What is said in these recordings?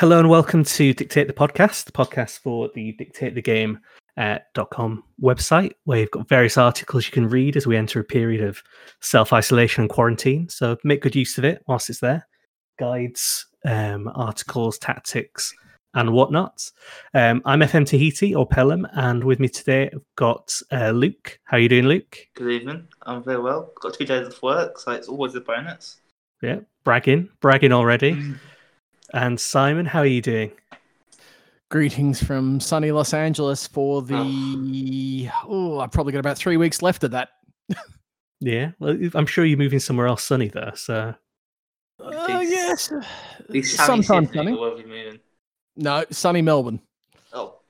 hello and welcome to Dictate the Podcast, the podcast for the Dictate the Game uh, .com website, where you've got various articles you can read as we enter a period of self isolation and quarantine. So make good use of it whilst it's there. Guides, um, articles, tactics, and whatnot. Um, I'm FM Tahiti or Pelham, and with me today I've got uh, Luke. How are you doing, Luke? Good evening. I'm very well. Got two days of work, so it's always a bonus. Yeah, bragging, bragging already. And Simon, how are you doing? Greetings from sunny Los Angeles for the. Oh, I've probably got about three weeks left of that. yeah, well, I'm sure you're moving somewhere else sunny though. So. Uh, yes. Sometimes sunny. moving? No, sunny Melbourne. Oh,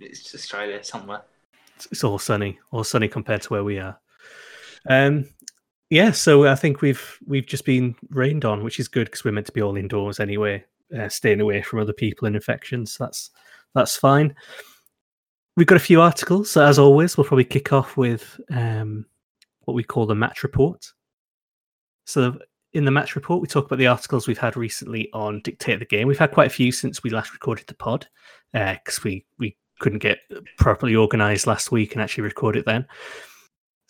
it's Australia somewhere. It's all sunny, all sunny compared to where we are. Um, yeah, so I think we've we've just been rained on, which is good because we're meant to be all indoors anyway, uh, staying away from other people and infections. That's that's fine. We've got a few articles, so as always, we'll probably kick off with um, what we call the match report. So in the match report, we talk about the articles we've had recently on Dictate the Game. We've had quite a few since we last recorded the pod because uh, we we couldn't get properly organised last week and actually record it then.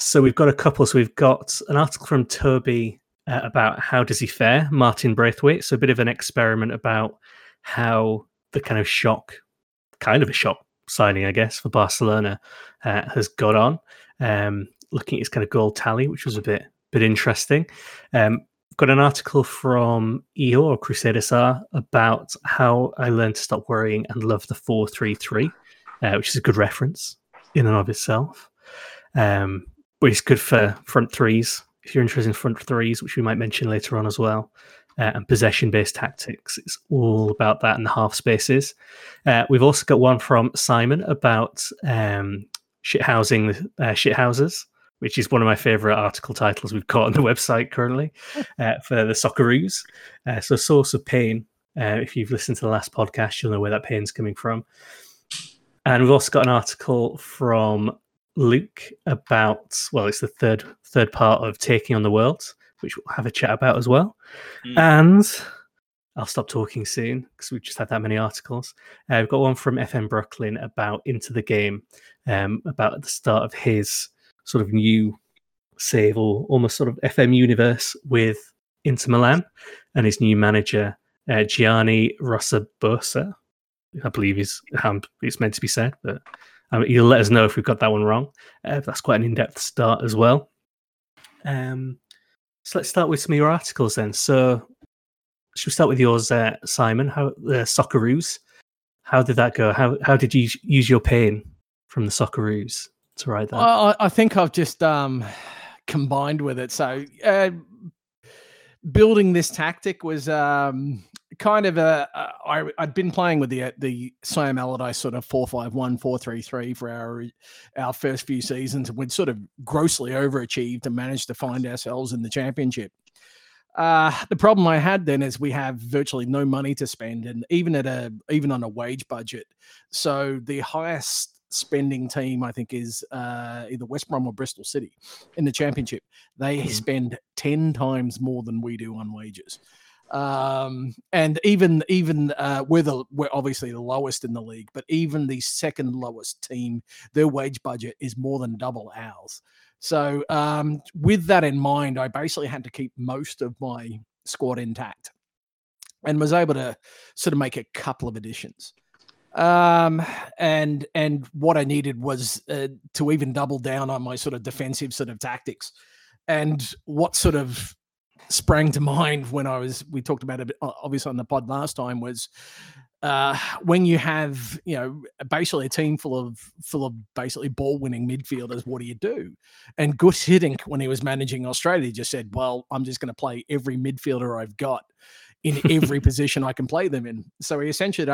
So we've got a couple. So we've got an article from Toby uh, about how does he fare, Martin Braithwaite. So a bit of an experiment about how the kind of shock, kind of a shock signing, I guess, for Barcelona uh, has got on. Um, looking at his kind of goal tally, which was a bit bit interesting. Um, got an article from EO or Crusader about how I learned to stop worrying and love the 433, uh, which is a good reference in and of itself. Um, but it's good for front threes if you're interested in front threes, which we might mention later on as well. Uh, and possession based tactics. It's all about that in the half spaces. Uh, we've also got one from Simon about um, shit housing uh, shit houses, which is one of my favorite article titles we've got on the website currently uh, for the Socceroos. Uh, so, source of pain. Uh, if you've listened to the last podcast, you'll know where that pain's coming from. And we've also got an article from Luke about well, it's the third third part of Taking on the World, which we'll have a chat about as well. Mm. And I'll stop talking soon because we've just had that many articles. Uh, we've got one from FM Brooklyn about Into the Game, um, about the start of his sort of new save or almost sort of FM universe with Inter Milan and his new manager, uh, Gianni Rossabosa. I believe is how it's meant to be said, but um, you'll let us know if we've got that one wrong. Uh, that's quite an in-depth start as well. Um, so let's start with some of your articles then. So, should we start with yours, uh, Simon? How the uh, Socceroos? How did that go? How how did you use your pain from the Socceroos to write that? I, I think I've just um, combined with it. So, uh, building this tactic was um, kind of a, a I, I'd been playing with the uh, the Sam Allardyce sort of four five one four three three for our our first few seasons, and we'd sort of grossly overachieved and managed to find ourselves in the championship. Uh, the problem I had then is we have virtually no money to spend, and even at a even on a wage budget, so the highest spending team I think is uh, either West Brom or Bristol City in the championship. They mm-hmm. spend ten times more than we do on wages um, and even even uh, we're the we're obviously the lowest in the league, but even the second lowest team, their wage budget is more than double ours. So um, with that in mind, I basically had to keep most of my squad intact, and was able to sort of make a couple of additions. Um, and and what I needed was uh, to even double down on my sort of defensive sort of tactics. And what sort of sprang to mind when I was we talked about it obviously on the pod last time was uh, when you have you know basically a team full of full of basically ball winning midfielders, what do you do? And Guus Hiddink, when he was managing Australia, just said, "Well, I'm just going to play every midfielder I've got." in every position I can play them in. So he essentially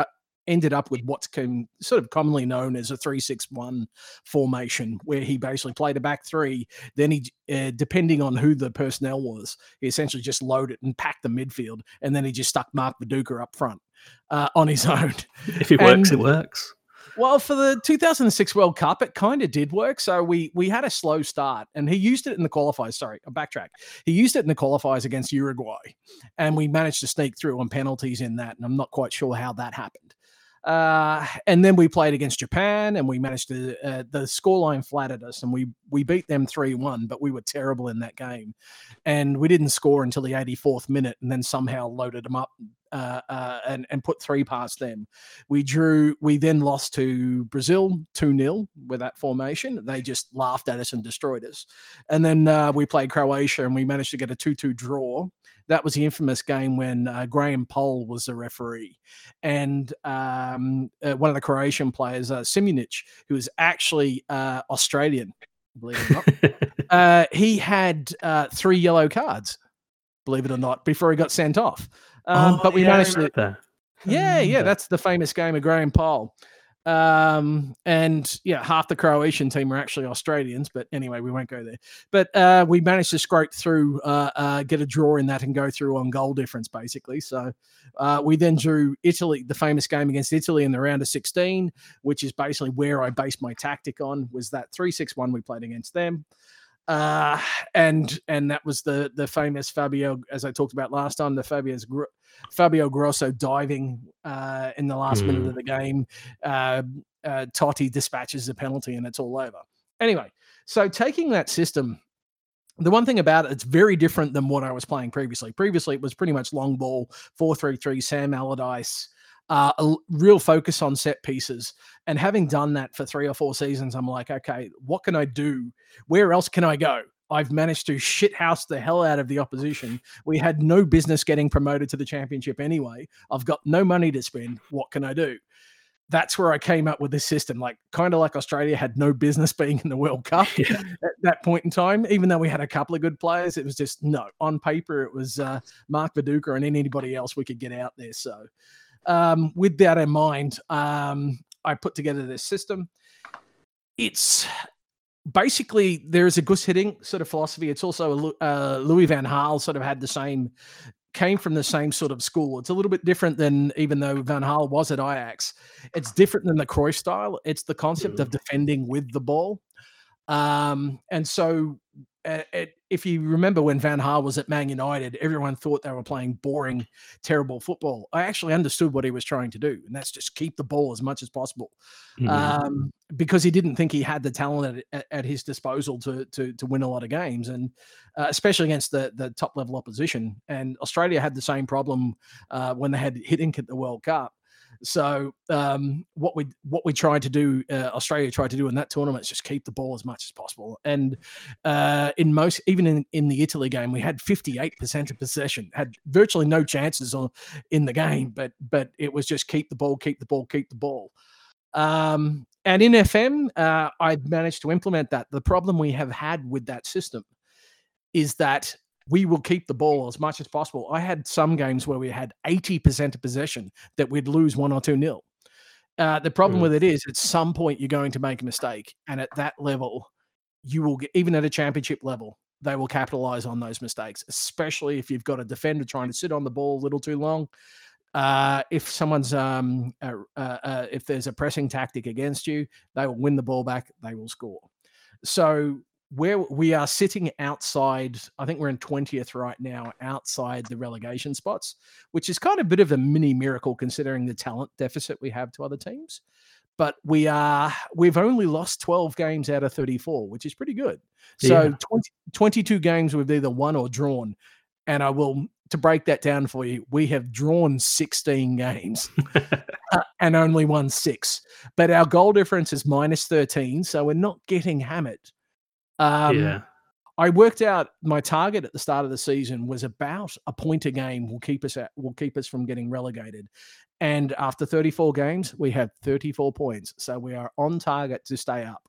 ended up with what's com- sort of commonly known as a 3-6-1 formation where he basically played a back three then he uh, depending on who the personnel was he essentially just loaded and packed the midfield and then he just stuck mark Viduka up front uh, on his own if it and, works it works Well, for the 2006 World Cup, it kind of did work. So we we had a slow start, and he used it in the qualifiers. Sorry, I backtrack. He used it in the qualifiers against Uruguay, and we managed to sneak through on penalties in that. And I'm not quite sure how that happened. Uh, and then we played against Japan, and we managed to. Uh, the scoreline flattered us, and we we beat them three one. But we were terrible in that game, and we didn't score until the 84th minute, and then somehow loaded them up uh, uh, and and put three past them. We drew. We then lost to Brazil two 0 with that formation. They just laughed at us and destroyed us. And then uh, we played Croatia and we managed to get a two two draw. That was the infamous game when uh, Graham Poll was the referee, and um, uh, one of the Croatian players, uh, Simunic, who was actually uh, Australian, believe it or not, he had three yellow cards believe it or not, before he got sent off. Um, oh, but we yeah, managed to. That. Yeah, yeah, that's the famous game of Graham Poll. Um, and yeah, half the Croatian team are actually Australians, but anyway, we won't go there. But uh, we managed to scrape through, uh, uh, get a draw in that, and go through on goal difference, basically. So uh, we then drew Italy, the famous game against Italy in the round of 16, which is basically where I based my tactic on, was that 3 6 1 we played against them. Uh, and and that was the the famous Fabio, as I talked about last time, the Fabio's Fabio Grosso diving uh, in the last mm. minute of hmm. the game. Uh, uh, Totti dispatches the penalty, and it's all over. Anyway, so taking that system, the one thing about it, it's very different than what I was playing previously. Previously, it was pretty much long ball, four three three, Sam Allardyce uh, a real focus on set pieces. And having done that for three or four seasons, I'm like, okay, what can I do? Where else can I go? I've managed to shithouse the hell out of the opposition. We had no business getting promoted to the championship anyway. I've got no money to spend. What can I do? That's where I came up with this system, like kind of like Australia had no business being in the World Cup yeah. at that point in time. Even though we had a couple of good players, it was just no. On paper, it was uh, Mark Viduka and anybody else we could get out there. So um, with that in mind, um, I put together this system. It's basically there's a Guus Hiddink sort of philosophy. It's also a, uh, Louis Van Gaal sort of had the same, came from the same sort of school. It's a little bit different than even though Van Gaal was at Ajax. It's different than the Cruyff style. It's the concept mm. of defending with the ball. Um, and so uh, it, if you remember when Van Gaal was at Man United, everyone thought they were playing boring, terrible football. I actually understood what he was trying to do, and that's just keep the ball as much as possible, mm-hmm. um, because he didn't think he had the talent at, at, his disposal to, to to win a lot of games, and uh, especially against the the top level opposition. And Australia had the same problem uh, when they had Hiddink at the World Cup. So um, what we what we tried to do, uh, Australia tried to do in that tournament is just keep the ball as much as possible. And uh, in most, even in, in the Italy game, we had 58% of possession, had virtually no chances on, in the game, but but it was just keep the ball, keep the ball, keep the ball. Um, and in FM, uh, I managed to implement that. The problem we have had with that system is that we will keep the ball as much as possible. I had some games where we had 80% of possession that we'd lose one or two nil. Uh, the problem mm. with it is at some point you're going to make a mistake. And at that level, you will get, even at a championship level, they will capitalize on those mistakes, especially if you've got a defender trying to sit on the ball a little too long. Uh, if someone's um, uh, uh, if there's a pressing tactic against you, they will win the ball back. They will score. So where we are sitting outside, I think we're in 20th right now, outside the relegation spots, which is kind of a bit of a mini miracle considering the talent deficit we have to other teams. But we are we've only lost 12 games out of 34, which is pretty good. So yeah. 20, 22 games we've either won or drawn. And I will to break that down for you, we have drawn 16 games uh, and only won six. But our goal difference is minus 13. So we're not getting hammered um, yeah. I worked out my target at the start of the season was about a point a game will keep us at will keep us from getting relegated. And after 34 games, we have 34 points. So we are on target to stay up.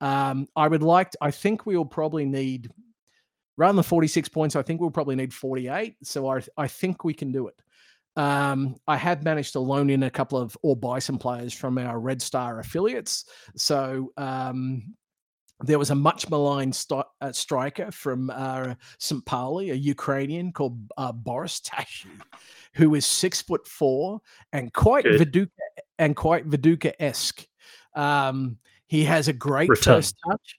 Um, I would like to, I think we will probably need rather than 46 points, I think we'll probably need 48. So I I think we can do it. Um, I have managed to loan in a couple of or buy some players from our Red Star affiliates. So um, there was a much maligned st- uh, striker from uh, St. Pauli, a Ukrainian called uh, Borys Tashchy, who is six foot four and quite Good. Viduka and quite Viduka esque. Um, he has a great Return. first touch.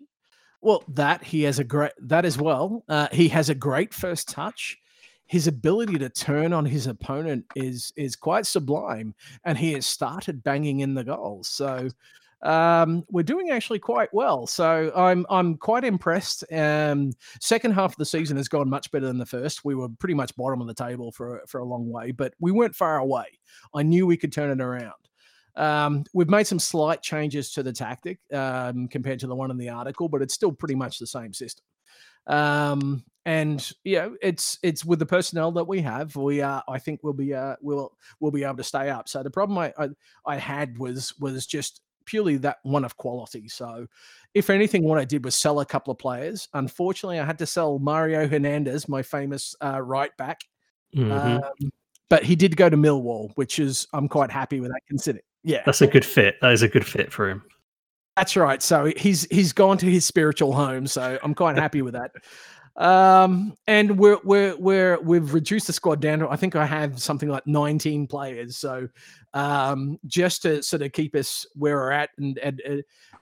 Well, that he has a great that as well. Uh, he has a great first touch. His ability to turn on his opponent is is quite sublime, and he has started banging in the goals. So um, we're doing actually quite well. So I'm I'm quite impressed. Um, second half of the season has gone much better than the first. We were pretty much bottom of the table for for a long way, but we weren't far away. I knew we could turn it around. Um, we've made some slight changes to the tactic um, compared to the one in the article, but it's still pretty much the same system. Um, and you know, it's it's with the personnel that we have, we uh, I think we'll be uh, we'll we'll be able to stay up. So the problem I, I I had was was just purely that one of quality. So, if anything, what I did was sell a couple of players. Unfortunately, I had to sell Mario Hernandez, my famous uh, right back. Mhm. Um, but he did go to Millwall, which is I'm quite happy with that. Consider, yeah, That's a good fit. That is a good fit for him. that's right. So he's he's gone to his spiritual home. So I'm quite happy with that. Um, and we're we're we're we've reduced the squad down to I think I have something like 19 players. So um, just to sort of keep us where we're at, and and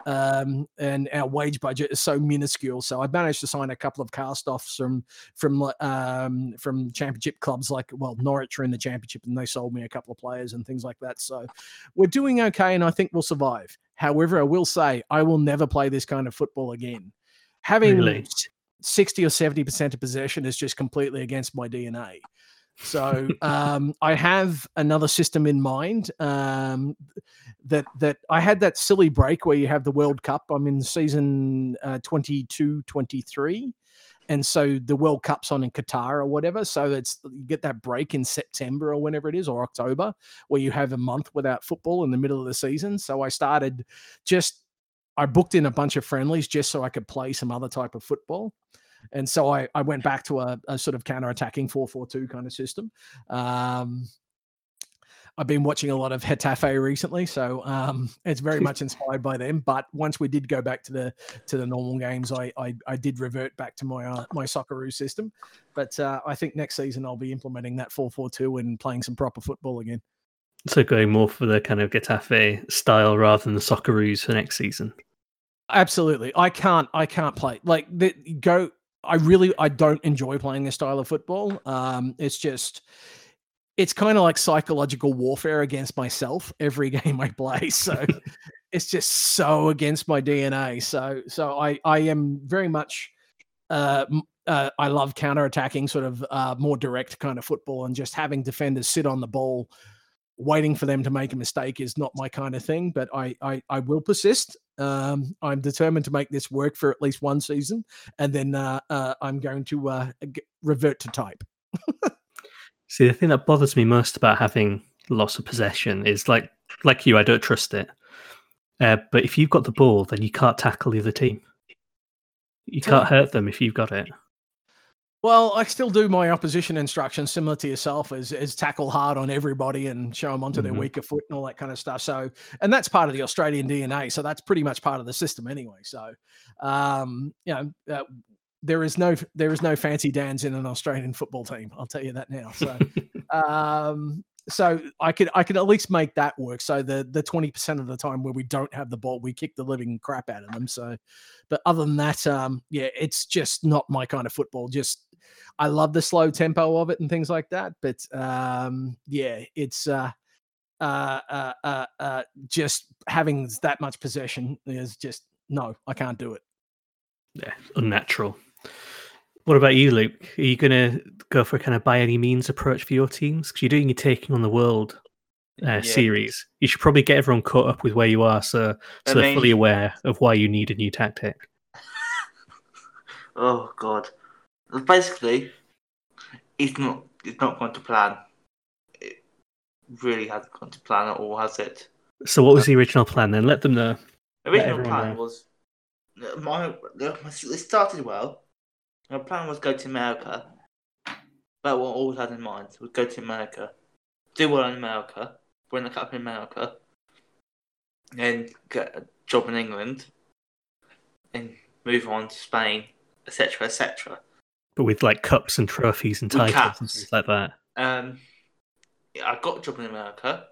uh, um, and our wage budget is so minuscule. So I managed to sign a couple of cast offs from from um, from championship clubs like well Norwich are in the championship, and they sold me a couple of players and things like that. So we're doing okay, and I think we'll survive. However, I will say I will never play this kind of football again. Having Really? 60 or 70% of possession is just completely against my DNA. So um, I have another system in mind um, that that I had that silly break where you have the World Cup. I'm in season uh, 22, 23. And so the World Cup's on in Qatar or whatever. So it's you get that break in September or whenever it is, or October, where you have a month without football in the middle of the season. So I started just I booked in a bunch of friendlies just so I could play some other type of football. And so I, I went back to a, a sort of counter attacking 4 4 2 kind of system. Um, I've been watching a lot of Getafe recently, so um, it's very much inspired by them. But once we did go back to the to the normal games, I I, I did revert back to my uh, my Socceroo system. But uh, I think next season I'll be implementing that four four two and playing some proper football again. So going more for the kind of Getafe style rather than the Socceroos for next season. Absolutely, I can't I can't play like the go. I really I don't enjoy playing this style of football. Um, it's just it's kind of like psychological warfare against myself every game I play. So it's just so against my DNA. So so I I am very much uh, uh I love counter attacking sort of uh more direct kind of football and just having defenders sit on the ball waiting for them to make a mistake is not my kind of thing but I I, I will persist um I'm determined to make this work for at least one season and then uh, uh I'm going to uh revert to type See, the thing that bothers me most about having loss of possession is like, like you, I don't trust it. Uh, but if you've got the ball, then you can't tackle the other team. You can't hurt them if you've got it. Well, I still do my opposition instructions similar to yourself as, as tackle hard on everybody and show them onto Mhm. their weaker foot and all that kind of stuff. So, and that's part of the Australian DNA. So that's pretty much part of the system anyway. So, um, you know, uh, there is no there is no fancy dans in an Australian football team. I'll tell you that now. So, um, so I could I could at least make that work. So the the twenty percent of the time where we don't have the ball, we kick the living crap out of them. So, but other than that, um, yeah, it's just not my kind of football. Just I love the slow tempo of it and things like that. But um, yeah, it's uh, uh, uh, uh, uh, just having that much possession is just no, I can't do it. Yeah, unnatural. What about you, Luke? Are you going to go for a kind of by any means approach for your teams? Because you're doing your taking on the world uh, Yeah. series. You should probably get everyone caught up with where you are, so so I they're fully aware of why you need a new tactic. Oh god. Basically, it's not it's not going to plan. It really hasn't gone to plan at all, has it? So, what was the original plan then? Let them know. The original plan know. was my, my it started well. My plan was go to America. But what I always had in mind was go to America, do well in America, win the cup in America, then get a job in England, and move on to Spain, etc., etc. But with like cups and trophies and With titles and things like that. Um, yeah, I got a job in America.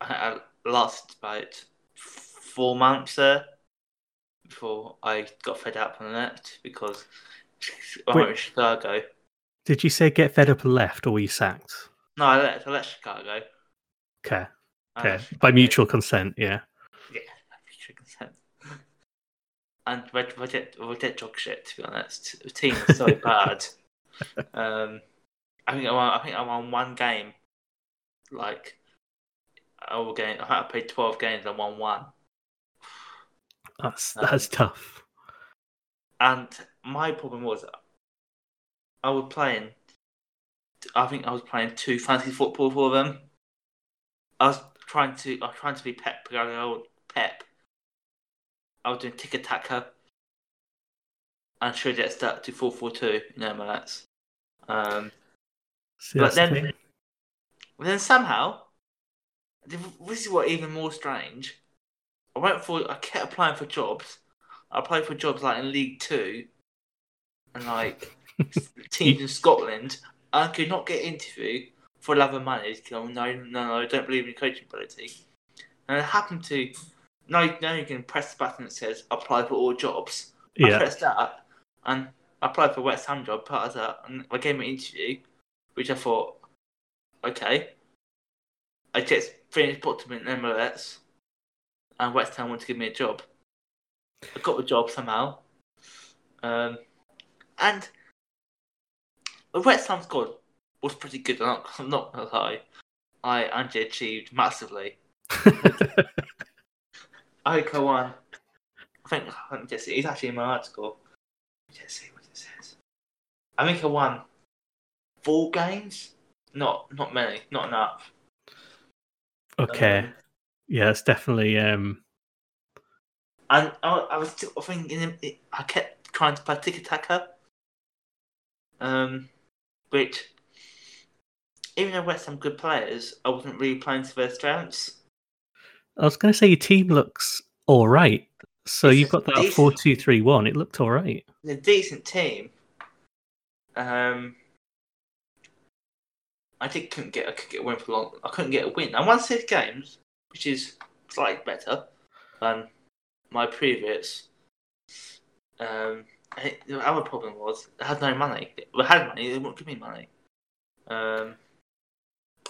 I, I lasted about four months there before I got fed up and left because I went to Chicago. Did you say get fed up and left, or were you sacked? No, I left. I left Chicago. Okay, I okay, by mutual consent. Yeah. Yeah, mutual consent. And Red Red Red Dead dog shit. To be honest, the team was so bad. Um, I think I won. I think I won one game. Like, all game. I I played twelve games. I won one. That's Um, that's tough. And my problem was, I was playing. I think I was playing two fantasy football for them. I was trying to. I was trying to be Pep Guardiola. Pep. I was doing tiki-taka. And should get stuck to four four two in MLS. Um, See, but that's the then- thing. Then somehow, this is what even more strange. I went for, I kept applying for jobs. I applied for jobs like in League Two, and like teams in Scotland. I could not get interview for love of money. No, no, no, I don't believe in coaching ability. And I happened to, now, now you can press the button that says apply for all jobs. I yeah, pressed that, and I applied for a West Ham job, part of that, and I gave an interview, which I thought, okay. I just finished bottom in MLS, and West Ham wanted to give me a job. I got the job somehow. Um, and the West Ham squad was pretty good, I'm not, I'm not gonna lie. I underachieved massively. I think I won. I think I think Jesse. He's actually in my article. Let's see what it says. I think I won four games. Not not many. Not enough. okay. Um, Yeah, it's definitely. Um, and I, I was still thinking. I kept trying to play tiki-taka. Um, which even though West some good players, I wasn't really playing to their strengths. I was going to say your team looks all right. So It's you've got that decent- four two three one. It looked all right. A decent team. Um, I just couldn't get I could get a win for long. I couldn't get a win. I won six games, which is slightly better than my previous. Um, I- other problem was I had no money. They had money, they wouldn't give me money. Um,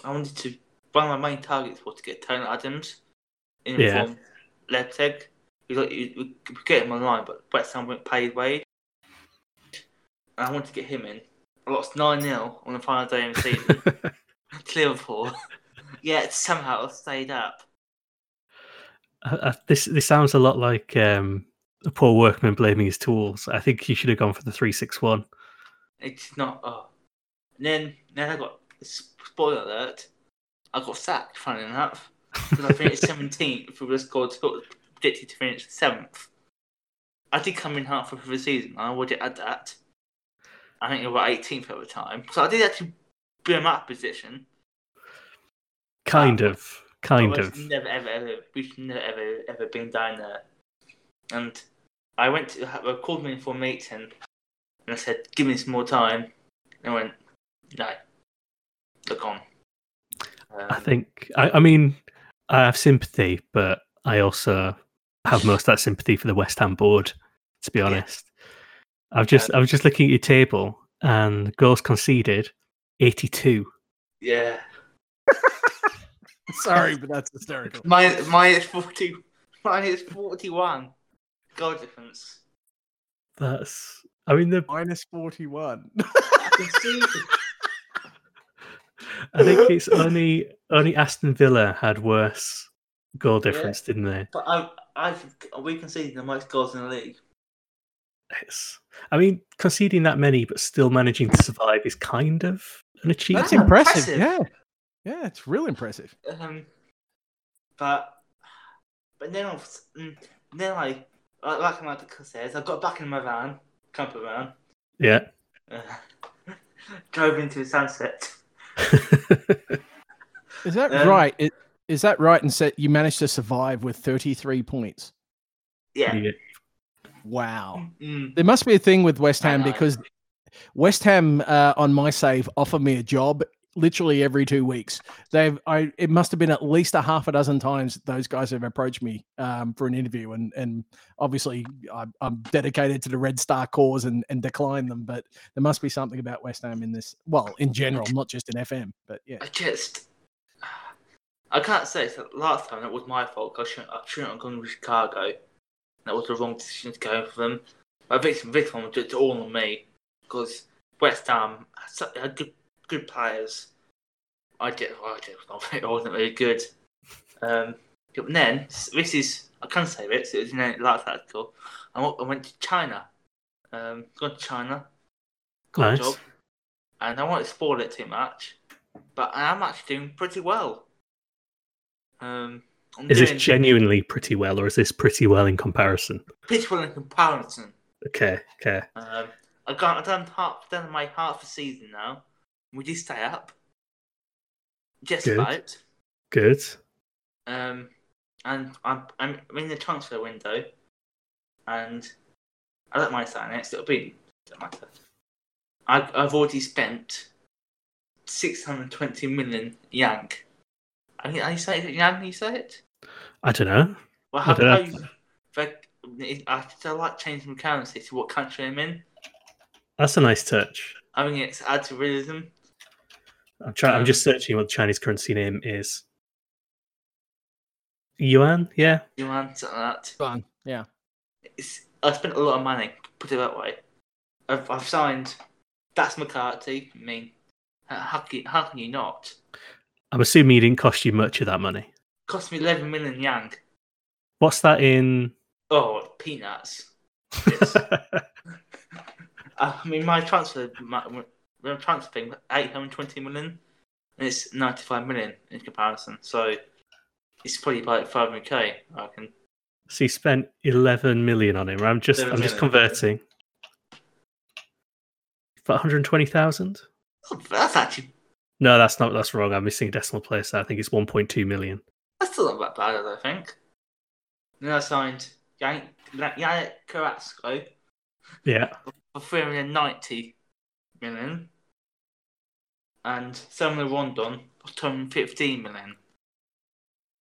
I wanted to. One of my main targets was to get Tyler Adams in Yeah. from Leipzig. We got we could get him online, but West Ham went paid. And I wanted to get him in. I lost 9 0 on the final day of the season to Liverpool. Yet somehow I stayed up. I, I, this this sounds a lot like um, a poor workman blaming his tools. I think he should have gone for the three six one. It's not. Oh. And then, then I got. Spoiler alert. I got sacked, funny enough. Because I finished 17th with a score to- predicted to finish 7th. I did come in halfway through the season. I would add that. I think I was 18th at the time. So I did actually be in that position. Kind of, kind of. we've Never ever ever we've never ever ever been down there. And I went to I called me for a meeting and I said, Give me some more time. And I went, No. Look on. Um, I think. I, I mean, I have sympathy, but I also have most of that sympathy for the West Ham board. To be Yeah. honest, I've just Um, I was just looking at your table and goals conceded, eighty two. Yeah. Sorry, but that's hysterical. My my is minus forty Mine is minus forty one goal difference. That's. I mean, the Minus 41. I can see I think it's only only Aston Villa had worse goal difference, didn't they? but I I've we conceded the most goals in the league. It's, I mean, conceding that many but still managing to survive is kind of an achievement. That's impressive. impressive. Yeah. Yeah, it's real impressive. Um, but but then I was, mm, then I like like Michael says, I got back in my van, camper van, Yeah. uh, drove into the sunset. Is that Um, right? It, is that right? And said you managed to survive with 33 points. Yeah. yeah. Wow. Mm, There must be a thing with West Ham because West Ham uh, on my save offered me a job literally every two weeks. They've I it must have been at least a half a dozen times those guys have approached me um, for an interview, and and obviously I'm, I'm dedicated to the Red Star cause and and decline them. But there must be something about West Ham in this. Well, in general, not just in FM, but yeah. I just. I can't say the last time that was my fault. I shouldn't, I shouldn't have gone with Chicago. That was the wrong decision to go for them. But this, this one was just all on me because West Ham had had good, good players. I did, I think I wasn't really good. Um, but then this is I can say. It was in a last article. I went, I went to China. Um, gone to China. Got Nice. a job, and I won't spoil it too much. But I am actually doing pretty well. Um, I'm Is doing this genuinely pretty well, or is this pretty well in comparison? pretty well in comparison. Okay, okay. Um, I got I've done half done my half a season now. We you stay up, just Good. about. Good. Um, and I'm I'm in the transfer window, and I don't mind saying it. It'll be don't matter. I, I've already spent six hundred twenty million yank. I think you say it, Yang. You say it. I don't know. Well, I how, don't how know. you, I still like changing currency to what country I'm in. That's a nice touch. I mean, it's add to realism. I'm trying. I'm Um, just searching what the Chinese currency name is. Yuan, yeah. Yuan, want something like that? Fun, yeah. It's, I spent a lot of money. Put it that way. I've, I've signed. That's McCarthy. I mean, how, how can you, how can you not? I'm assuming it didn't cost you much of that money. Cost me eleven million yang. What's that in? Oh, peanuts. I mean, my transfer, my transfer thing, eight hundred twenty million, and it's ninety five million in comparison. So it's probably about five hundred k. I can. so you spent 11 million on him. I'm just. I'm just converting. For 120,000? Oh, that's actually No, that's not. That's wrong. I'm missing a decimal place. there. I think it's 1.2 million. that's still not that bad, I don't think. Then I signed Yan- Yannick Carrasco Yeah. for three hundred ninety million, and Salomon Rondon hundred fifteen million.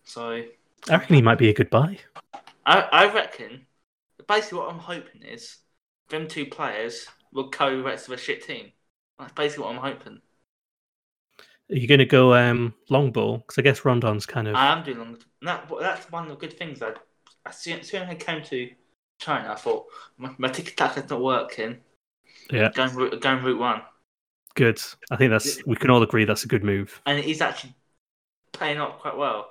So I reckon he might be a good buy. I, I reckon basically what I'm hoping is them two players will carry the rest of a shit team. That's basically what I'm hoping. Are you going to go um, long ball? Because I guess Rondon's kind of. I am doing long. That, that's one of the good things. I, as soon as soon as I came to China, I thought my, my ticket tax is not working. yeah, Going route, going route one, good. I think that's. We can all agree that's a good move. and it is actually paying off quite well.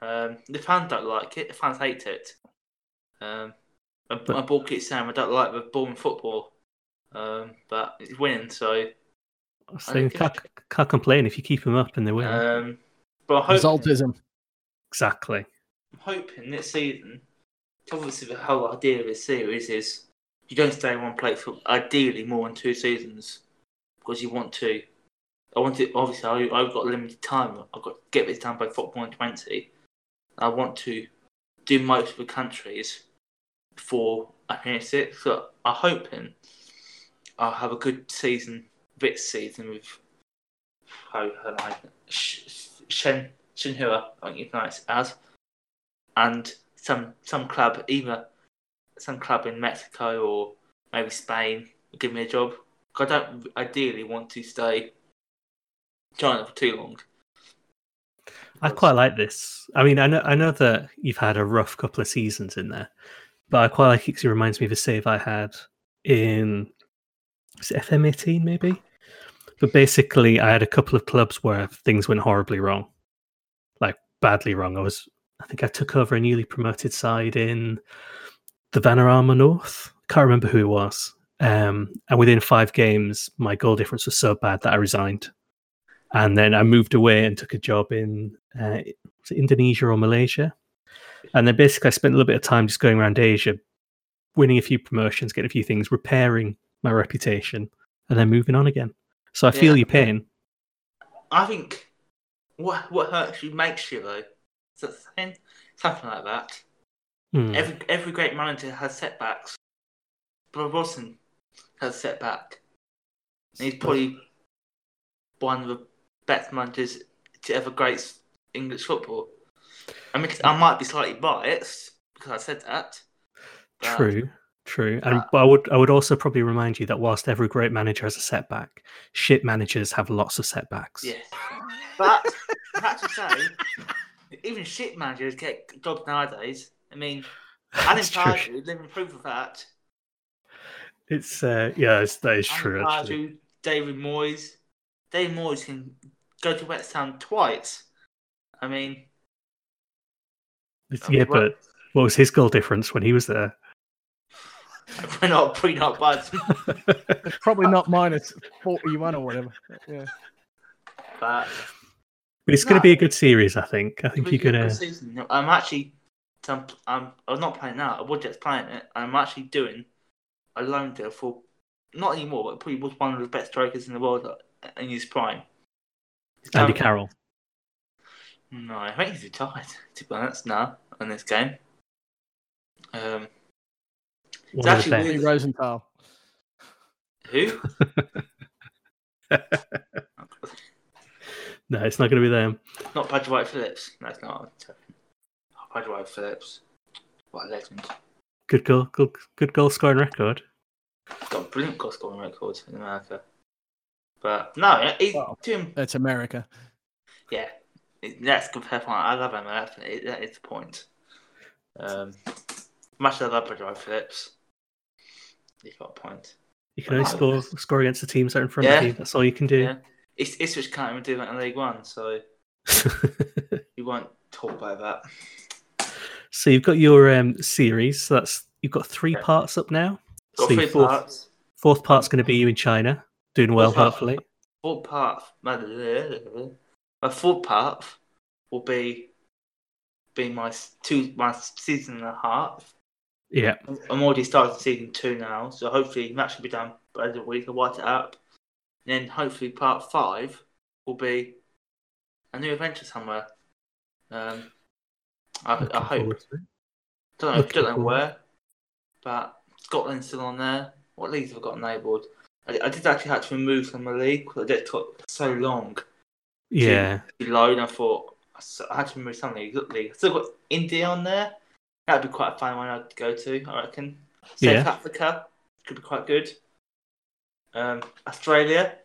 Um, the fans don't like it. The fans hate it. Um, my, But- my ball keeps saying I don't like the ball in football, um, but it's winning. So I think- can't, can't complain if you keep them up and they win. um, but I hope Resultism. exactly. I'm hoping this season, obviously the whole idea of this series is you don't stay in one place for ideally more than two seasons because you want to. I want to. Obviously, I, I've got limited time. I've got to get this done by football twenty. I want to do most of the countries before I finish it. So I'm hoping I'll have a good season this season with how her Sh- Shen Shenhua. I think it's nice as and some some club, either some club in Mexico or maybe Spain, will give me a job. I don't ideally want to stay China for too long. I quite like this. I mean, I know I know that you've had a rough couple of seasons in there, but I quite like it 'cause it reminds me of a save I had in was it FM18 maybe. But basically, I had a couple of clubs where things went horribly wrong, like badly wrong. I was, I think I took over a newly promoted side in the Vanarama North. Can't remember who it was. Um, and within five games, my goal difference was so bad that I resigned and then I moved away and took a job in uh, was it Indonesia or Malaysia, and then basically I spent a little bit of time just going around Asia, winning a few promotions, getting a few things, repairing my reputation, and then moving on again. So I feel your pain. I think what what hurts you makes you though. Is that? Something like that. Hmm. Every every great manager has setbacks. But Wilson has a setback. And he's probably one of the best managers to ever grace English football. I mean, I might be slightly biased because I said that. but- True, true. And Uh, but I would I would also probably remind you that whilst every great manager has a setback, shit managers have lots of setbacks. Yeah. But I have to say, even shit managers get jobs nowadays. I mean, Alan. Pardew, living proof of that. It's uh yeah, it's, that is true. Alan Actually. David Moyes. David Moyes can go to West Ham twice. I mean, It's- yeah, what- but what was his goal difference when he was there? we're not, we're not buds. It's probably not minus 41 or whatever. Yeah. But But it's going to be a good series, I think. I think you're going to. I'm actually, I'm, I'm, I'm not playing that. I was just playing it. I'm actually doing a loan deal for, not anymore, but probably was one of the best strikers in the world in his prime. He's Andy currently- Carroll. No, I think he's retired. To be honest, now in this game. Um, One of actually best. Lee Rosenthal. who? No, it's not going to be them. not Paddy White Phillips. No, it's not. Paddy White Phillips. What a legend. Good goal, good, good goal scoring record. He's got a brilliant goal scoring record in America. But no, he's Well. doing That's America. Yeah, that's a good fair point. I love MLS. It, that is the point. Um, much as I love Pedro Phillips, he's got a point. You can only score yes. score against the teams that are in front of you. That's all you can do. Yeah, it's Ipswich can't even do that in League One, so we won't talk about that. So you've got your um, series. So that's you've got three Yeah. parts up now. Got so three fourth, parts. fourth part's going to be you in China, doing well, Fourth hopefully. Fourth part, my fourth part will be be my two my season and a half. Yeah, I'm already starting season two now, so hopefully match will be done by the the week. I'll write it up. And then hopefully part five will be a new adventure somewhere. Um, I, I hope. Don't know, looking don't know where, but Scotland's still on there. What leagues have I got enabled? I, I did actually have to remove some of the league because it took so long Yeah, to load. And I thought I had to remove some leagues. Look, league. I still got India on there. That'd be quite a fun one I'd go to. I reckon. South Yeah. Africa could be quite good. Um, Australia.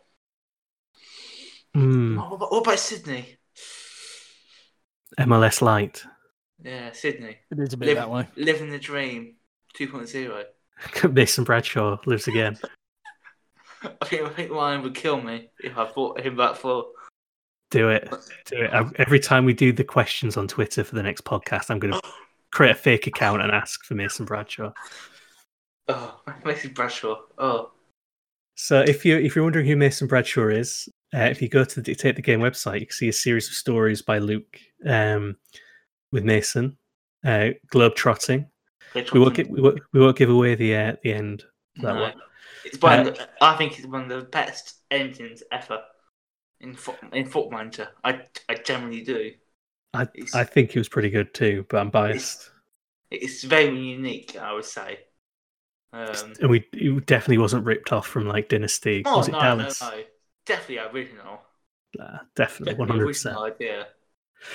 mm, Oh, what, about, what about Sydney? MLS Light. Yeah, Sydney. It is a bit that way. Living the dream 2.0. Mason Bradshaw lives again. I think, Ryan would kill me if I brought him back for. Do it. Do it. I- Every time we do the questions on Twitter for the next podcast, I'm going to create a fake account and ask for Mason Bradshaw. Oh, Mason Bradshaw. Oh, So if you if you're wondering who Mason Bradshaw is, uh, if you go to the Dictate the Game website, you can see a series of stories by Luke um, with Mason, uh, globe trotting. We won't get, we won't, we won't give away the uh, the end. That No. one. It's one. Uh, the, I think it's one of the best engines ever in foot in Foot Manager. I I generally do. I It's- I think it was pretty good too, but I'm biased. It's very unique, I would say. Um, And we it definitely wasn't ripped off from like Dynasty. oh was it no, Dallas? no, no, definitely original. Nah, definitely, hundred percent. idea.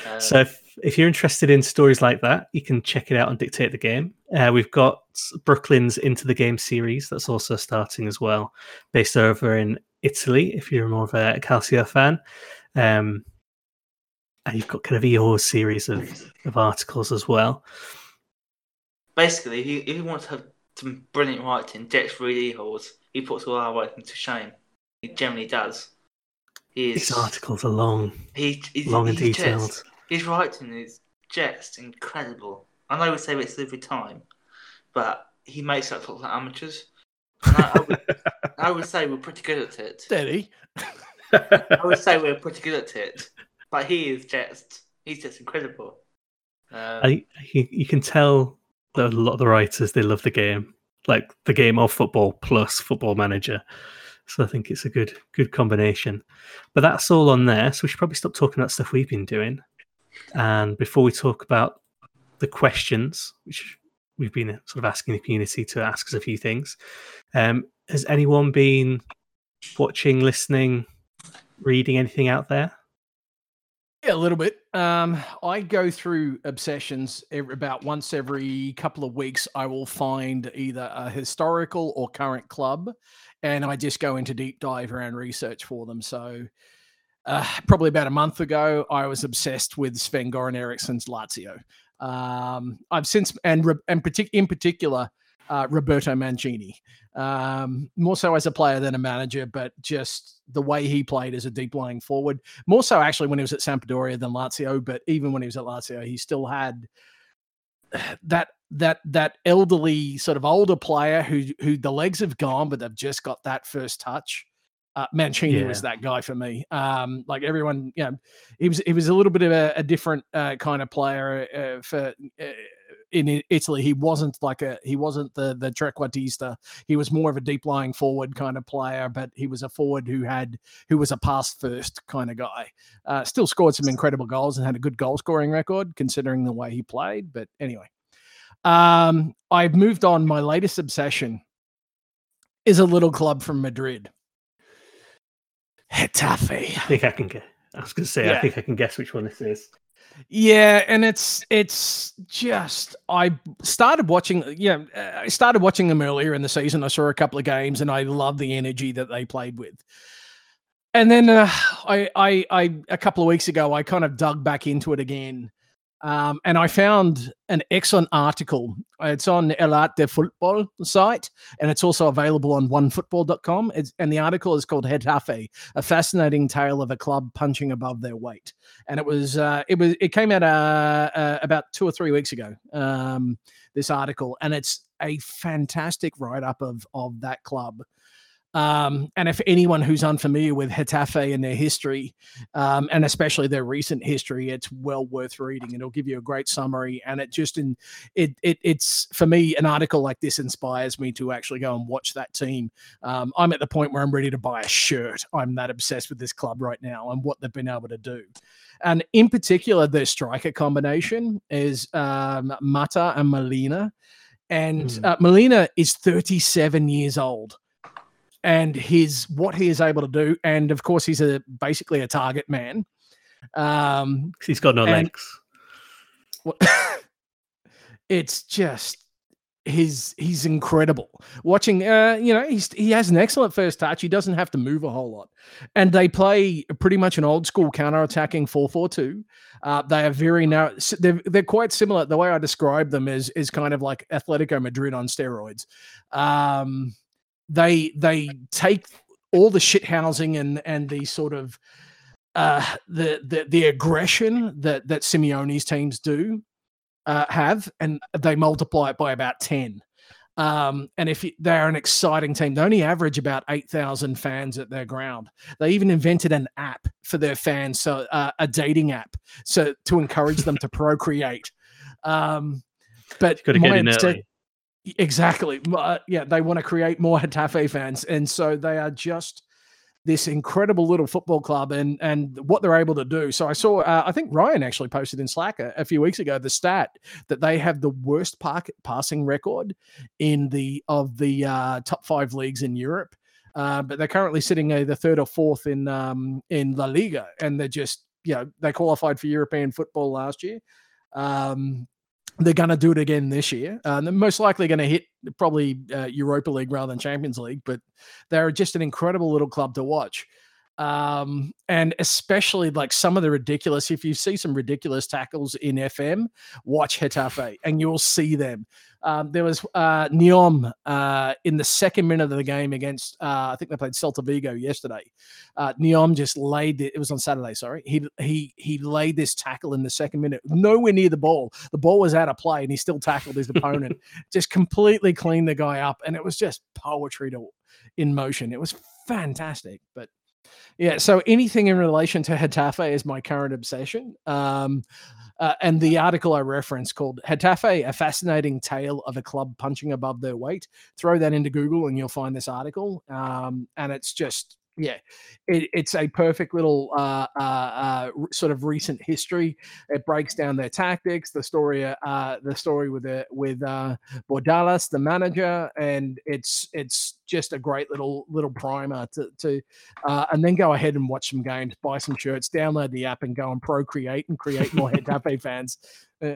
Um, So if, if you're interested in stories like that, you can check it out on Dictate the Game. Uh, we've got Brooklyn's Into the Game series that's also starting as well, based over in Italy. If you're more of a Calcio fan, um, and you've got kind of EO's series of, of articles as well. basically, if you, if you want to have some brilliant writing, Dex Reed Eagles, he puts all our writing to shame. He generally does. He is. These articles are long, He, he's, long and he's detailed. Just, his writing is just incredible. And I know we say this every time, but he makes us look like amateurs. And I, I, would, I would say we're pretty good at it. Steady. I would say we're pretty good at it, but he is just he's just incredible. Um, I, you, you can tell that a lot of the writers they love the game, like the game of football plus Football Manager. So I think it's a good good combination. But that's all on there. So we should probably stop talking about stuff we've been doing. And before we talk about the questions, which we've been sort of asking the community to ask us a few things, um, has anyone been watching, listening, reading anything out there? Yeah, a little bit. Um, I go through obsessions every, about once every couple of weeks. I will find either a historical or current club, and I just go into deep dive around research for them. So, uh, probably about a month ago, I was obsessed with Sven Goran Eriksson's Lazio. Um, I've since and and partic- in particular uh, Roberto Mancini, um, more so as a player than a manager, but just the way he played as a deep lying forward. More so actually when he was at Sampdoria than Lazio, but even when he was at Lazio, he still had that that that elderly sort of older player who who the legs have gone, but they've just got that first touch. Uh, Mancini yeah. was that guy for me. Um, like everyone, you know, he was he was a little bit of a, a different uh, kind of player uh, for uh, in Italy. He wasn't like a he wasn't the the trequartista. He was more of a deep lying forward kind of player, but he was a forward who had who was a pass first kind of guy. Uh, still scored some incredible goals and had a good goal scoring record considering the way he played. But anyway, um, I've moved on. My latest obsession is a little club from Madrid. Getafe. I think I can get. I was going to say, yeah. I think I can guess which one this is. Yeah, and it's it's just I started watching. Yeah, I started watching them earlier in the season. I saw a couple of games, and I love the energy that they played with. And then uh, I, I, I, a couple of weeks ago, I kind of dug back into it again, um, and I found an excellent article. It's on El Art de Football site, and it's also available on onefootball.com. It's, and the article is called Getafe, a fascinating tale of a club punching above their weight. And it was, uh, it was, it came out uh, uh, about two or three weeks ago. Um, this article, and it's a fantastic write up of of that club. Um, and if anyone who's unfamiliar with Getafe and their history, um, and especially their recent history, it's well worth reading. It'll give you a great summary, and it just in it it it's for me an article like this inspires me to actually go and watch that team. Um, I'm at the point where I'm ready to buy a shirt. I'm that obsessed with this club right now and what they've been able to do. And in particular, their striker combination is um, Mata and Molina. And mm. uh, Molina is 37 years old and his what he is able to do. And of course, he's a basically a target man. Um, he's got no legs. Well, it's just his he's incredible. Watching, uh, you know, he's he has an excellent first touch. He doesn't have to move a whole lot, and they play pretty much an old school counter attacking four four two. Uh, they are very narrow. They're, they're quite similar. The way I describe them is is kind of like Atletico Madrid on steroids. Um, they they take all the shit housing and and the sort of uh, the, the the aggression that that Simeone's teams do uh, have, and they multiply it by about ten. Um, and if they're an exciting team, they only average about eight thousand fans at their ground. They even invented an app for their fans, so uh, a dating app, so to encourage them to procreate. Um, but my, Exactly. Uh, yeah, they want to create more Getafe fans, and so they are just this incredible little football club and and what they're able to do. So I saw, uh, I think Ryan actually posted in Slack a, a, few weeks ago the stat that they have the worst park, passing record in the of the uh, top five leagues in Europe. Uh, but they're currently sitting either third or fourth in um, in La Liga, and they're just you know they qualified for European football last year. Um, they're going to do it again this year. Uh, they're most likely going to hit probably uh, Europa League rather than Champions League, but they're just an incredible little club to watch um, and especially like some of the ridiculous. If you see some ridiculous tackles in FM, watch Getafe, and you'll see them. Um, there was uh, Nyom uh, in the second minute of the game against, uh, I think they played Celta Vigo yesterday. Uh, Nyom just laid it. It was on Saturday. Sorry, he he he laid this tackle in the second minute, nowhere near the ball. The ball was out of play, and he still tackled his opponent. just completely cleaned the guy up, and it was just poetry to in motion. It was fantastic, but yeah, so anything in relation to Getafe is my current obsession. Um, uh, and the article I referenced called Getafe, a fascinating tale of a club punching above their weight. Throw that into Google and you'll find this article. Um, and it's just yeah, it, it's a perfect little uh, uh, uh, sort of recent history. It breaks down their tactics, the story, uh, the story with the with uh, Bordalas, the manager, and it's it's just a great little little primer to to, uh, and then go ahead and watch some games, buy some shirts, download the app, and go and procreate and create more Hetafe fans. Uh,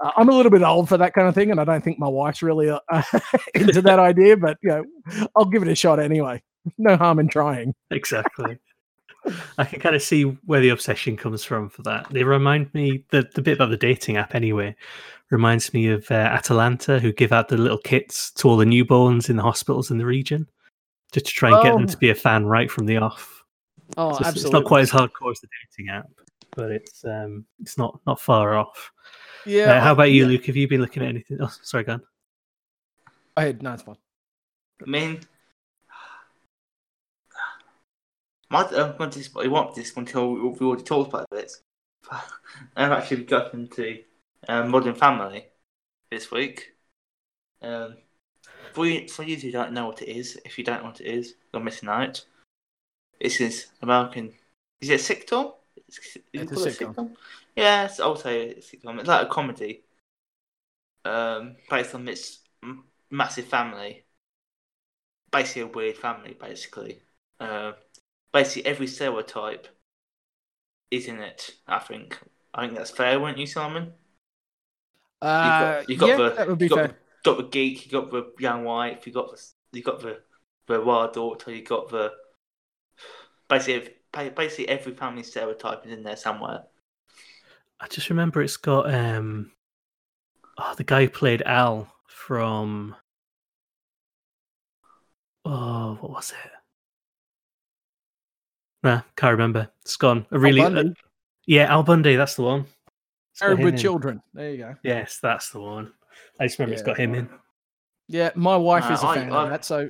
uh, I'm a little bit old for that kind of thing, and I don't think my wife's really uh, into that idea. But you know, I'll give it a shot anyway. No harm in trying. Exactly. I can kind of see where the obsession comes from for that. They remind me the the bit about the dating app anyway reminds me of uh, Atalanta, who give out the little kits to all the newborns in the hospitals in the region, just to try and get them Oh. to be a fan right from the off. Oh, So it's- absolutely. it's not quite as hardcore as the dating app, but it's um it's not not far off. Yeah. Uh, how about you, yeah. Luke? Have you been looking at anything? Oh, sorry, go on. Go ahead. No, it's fine. I mean, my, I'm going to this, I want this until we we already talked about this. I've actually got into um, Modern Family this week. Um, for you, for you who don't know what it is, if you don't know what it is, you're missing out. This is American. Is it a sitcom? Is it It's a called sitcom. Yes, I'll say it's a sitcom. It's like a comedy, um, based on this massive family basically a weird family, basically. Uh, basically, every stereotype is in it, I think. I think that's fair, wouldn't you, Simon? Uh, you got yeah, the- that would be you got fair. got the geek, you got the young wife, you got the you got the the wild daughter, you got the basically basically every family stereotype is in there somewhere. I just remember it's got um oh the guy who played Al from oh what was it? Nah, can't remember. It's gone. A really Bundy. uh, yeah, Al Bundy. That's the one. It's Married him with in. children. There you go. Yes, that's the one. I just remember it's Yeah. got him in. Yeah, my wife Uh, is a I- fan I- of that, so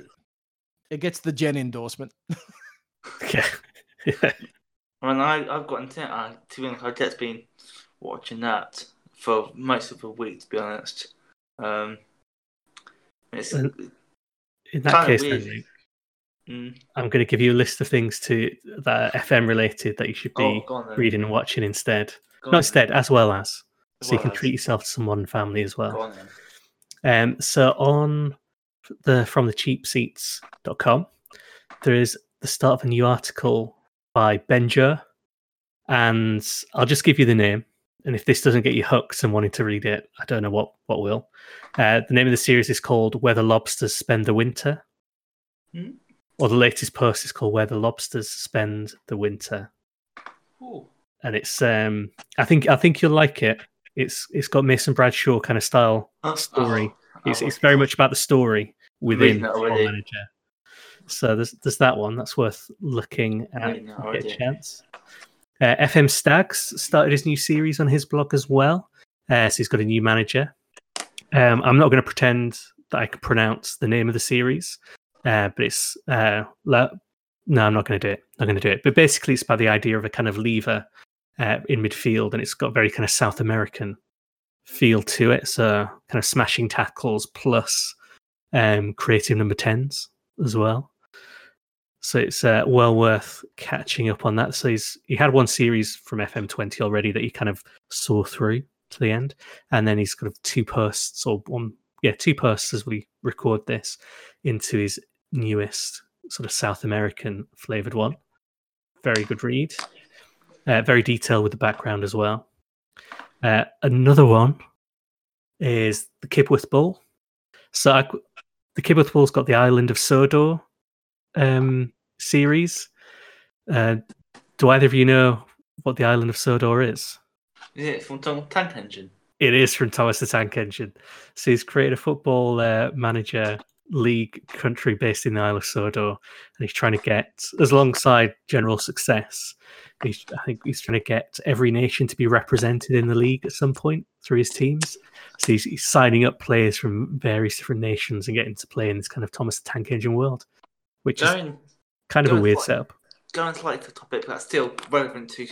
it gets the Jen endorsement. Yeah. yeah. I mean, I I've got into uh, to be honest, I've just been watching that for most of the week, to be honest. Um, it's And- In that case, weird. then, Luke, mm, I'm going to give you a list of things to that are FM related that you should be oh, on reading and watching instead. Go Not on instead, as well as. then. So you can Well, treat yourself to some modern family as well. Go on then. Um, so on the from the cheapseats.com, there is the start of a new article by Benja, and I'll just give you the name. And if this doesn't get you hooked and wanting to read it, I don't know what what will. Uh, the name of the series is called "Where the Lobsters Spend the Winter," Hmm. Or the latest post is called "Where the Lobsters Spend the Winter." Ooh. And it's um, I think I think you'll like it. It's it's got Mason Bradshaw kind of style Oh, story. oh, It's, oh, it's very much about the story within reading that Football already. Manager. So there's there's that one that's worth looking at. you. Get a chance. Uh, FM Stags started his new series on his blog as well. Uh, so he's got a new manager. Um, I'm not going to pretend that I can pronounce the name of the series, uh, but it's uh, La- no, I'm not going to do it. Not going to do it. But basically, it's about the idea of a kind of lever uh, in midfield, and it's got very kind of South American feel to it. So kind of smashing tackles plus um, creative number tens as well. So it's uh, well worth catching up on that. So he's he had one series from FM20 already that he kind of saw through to the end, and then he's got two posts or one yeah two posts as we record this into his newest sort of South American flavored one. Very good read. Uh, very detailed with the background as well. Uh, another one is the Kibworth Bull. So I, the Kibworth Bull's got the Island of Sodor um, series. Uh, do either of you know what the Island of Sodor is? Is it from Tom Tank Engine? It is from Thomas the Tank Engine. So he's created a football uh, manager league country based in the Isle of Sodor, and he's trying to get, as alongside general success, he's, I think he's trying to get every nation to be represented in the league at some point through his teams. So he's, he's signing up players from various different nations and getting to play in this kind of Thomas the Tank Engine world, which is kind of a weird for- setup. going to like the topic that's still relevant to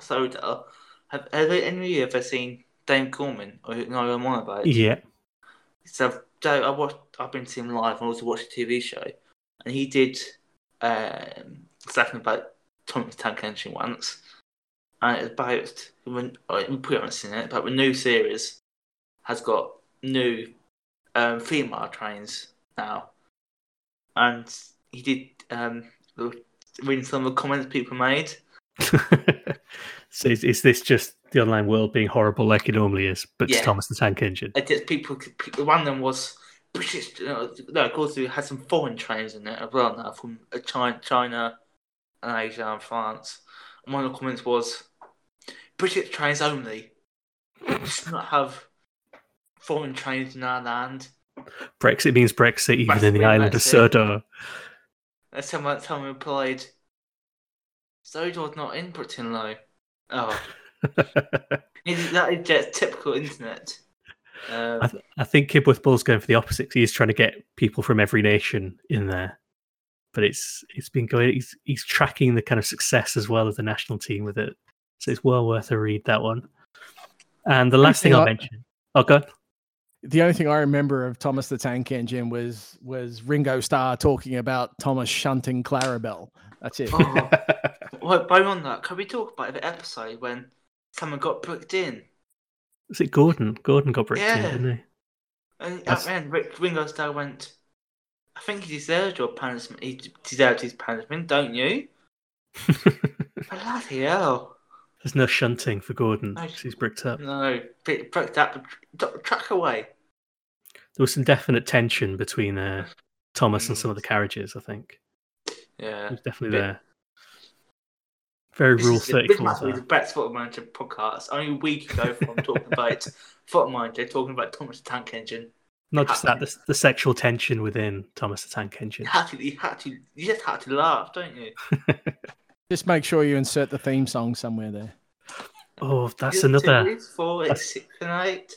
Sodor. Have, have any of you ever seen Dave Gorman or know one about? it? Yeah, So, so I watched. I've been seeing live and also watched a TV show, and he did um, exactly about Thomas Tank Engine once, and it's about when probably haven't seen it, but the new series has got new um, female trains now, and he did um, reading some of the comments people made. so is, is this just the online world being horrible like it normally is, but Yeah. it's Thomas the Tank Engine? It just people, people. One of them was British. No, of course, it had some foreign trains in it as well. Now from uh, China, China, and Asia and France. And one of the comments was British trains only. We should not have foreign trains in our land. Brexit means Brexit, even Brexit in the island of Brexit. Sodor. And someone, someone replied, "Sodor's not in Britain, though." Oh, that is just typical internet. Um, I, th- I think Kibworth Bull's going for the opposite. 'cause He's trying to get people from every nation in there, but it's it's been going. He's he's tracking the kind of success as well as the national team with it, so it's well worth a read that one. And the last thing thing I'll I- mention. Oh, God. The only thing I remember of Thomas the Tank Engine was was Ringo Starr talking about Thomas shunting Clarabel. That's it. oh, well, by on that, can we talk about the episode when someone got booked in? Was it Gordon? Gordon got bricked in, Yeah. didn't he? And at That's- the end, Rick Ringo Starr went, I think he deserved your punishment. He deserved his punishment, don't you? Bloody hell. There's no shunting for Gordon. No He's bricked up. No, broke that track away. There was some definite tension between uh, Thomas and some of the carriages. I think it Yeah. was definitely Bit- there. Very This rule is- thirty This four. must be the best Football Manager podcast. Only a week ago from talking about Football Manager, talking about Thomas the Tank Engine. Not just that, the, the sexual tension within Thomas the Tank Engine. You had to, you had to, you just had to laugh, don't you? Just make sure you insert the theme song somewhere there. Oh, that's Two, another. Two, four, eight, that's- six, and eight.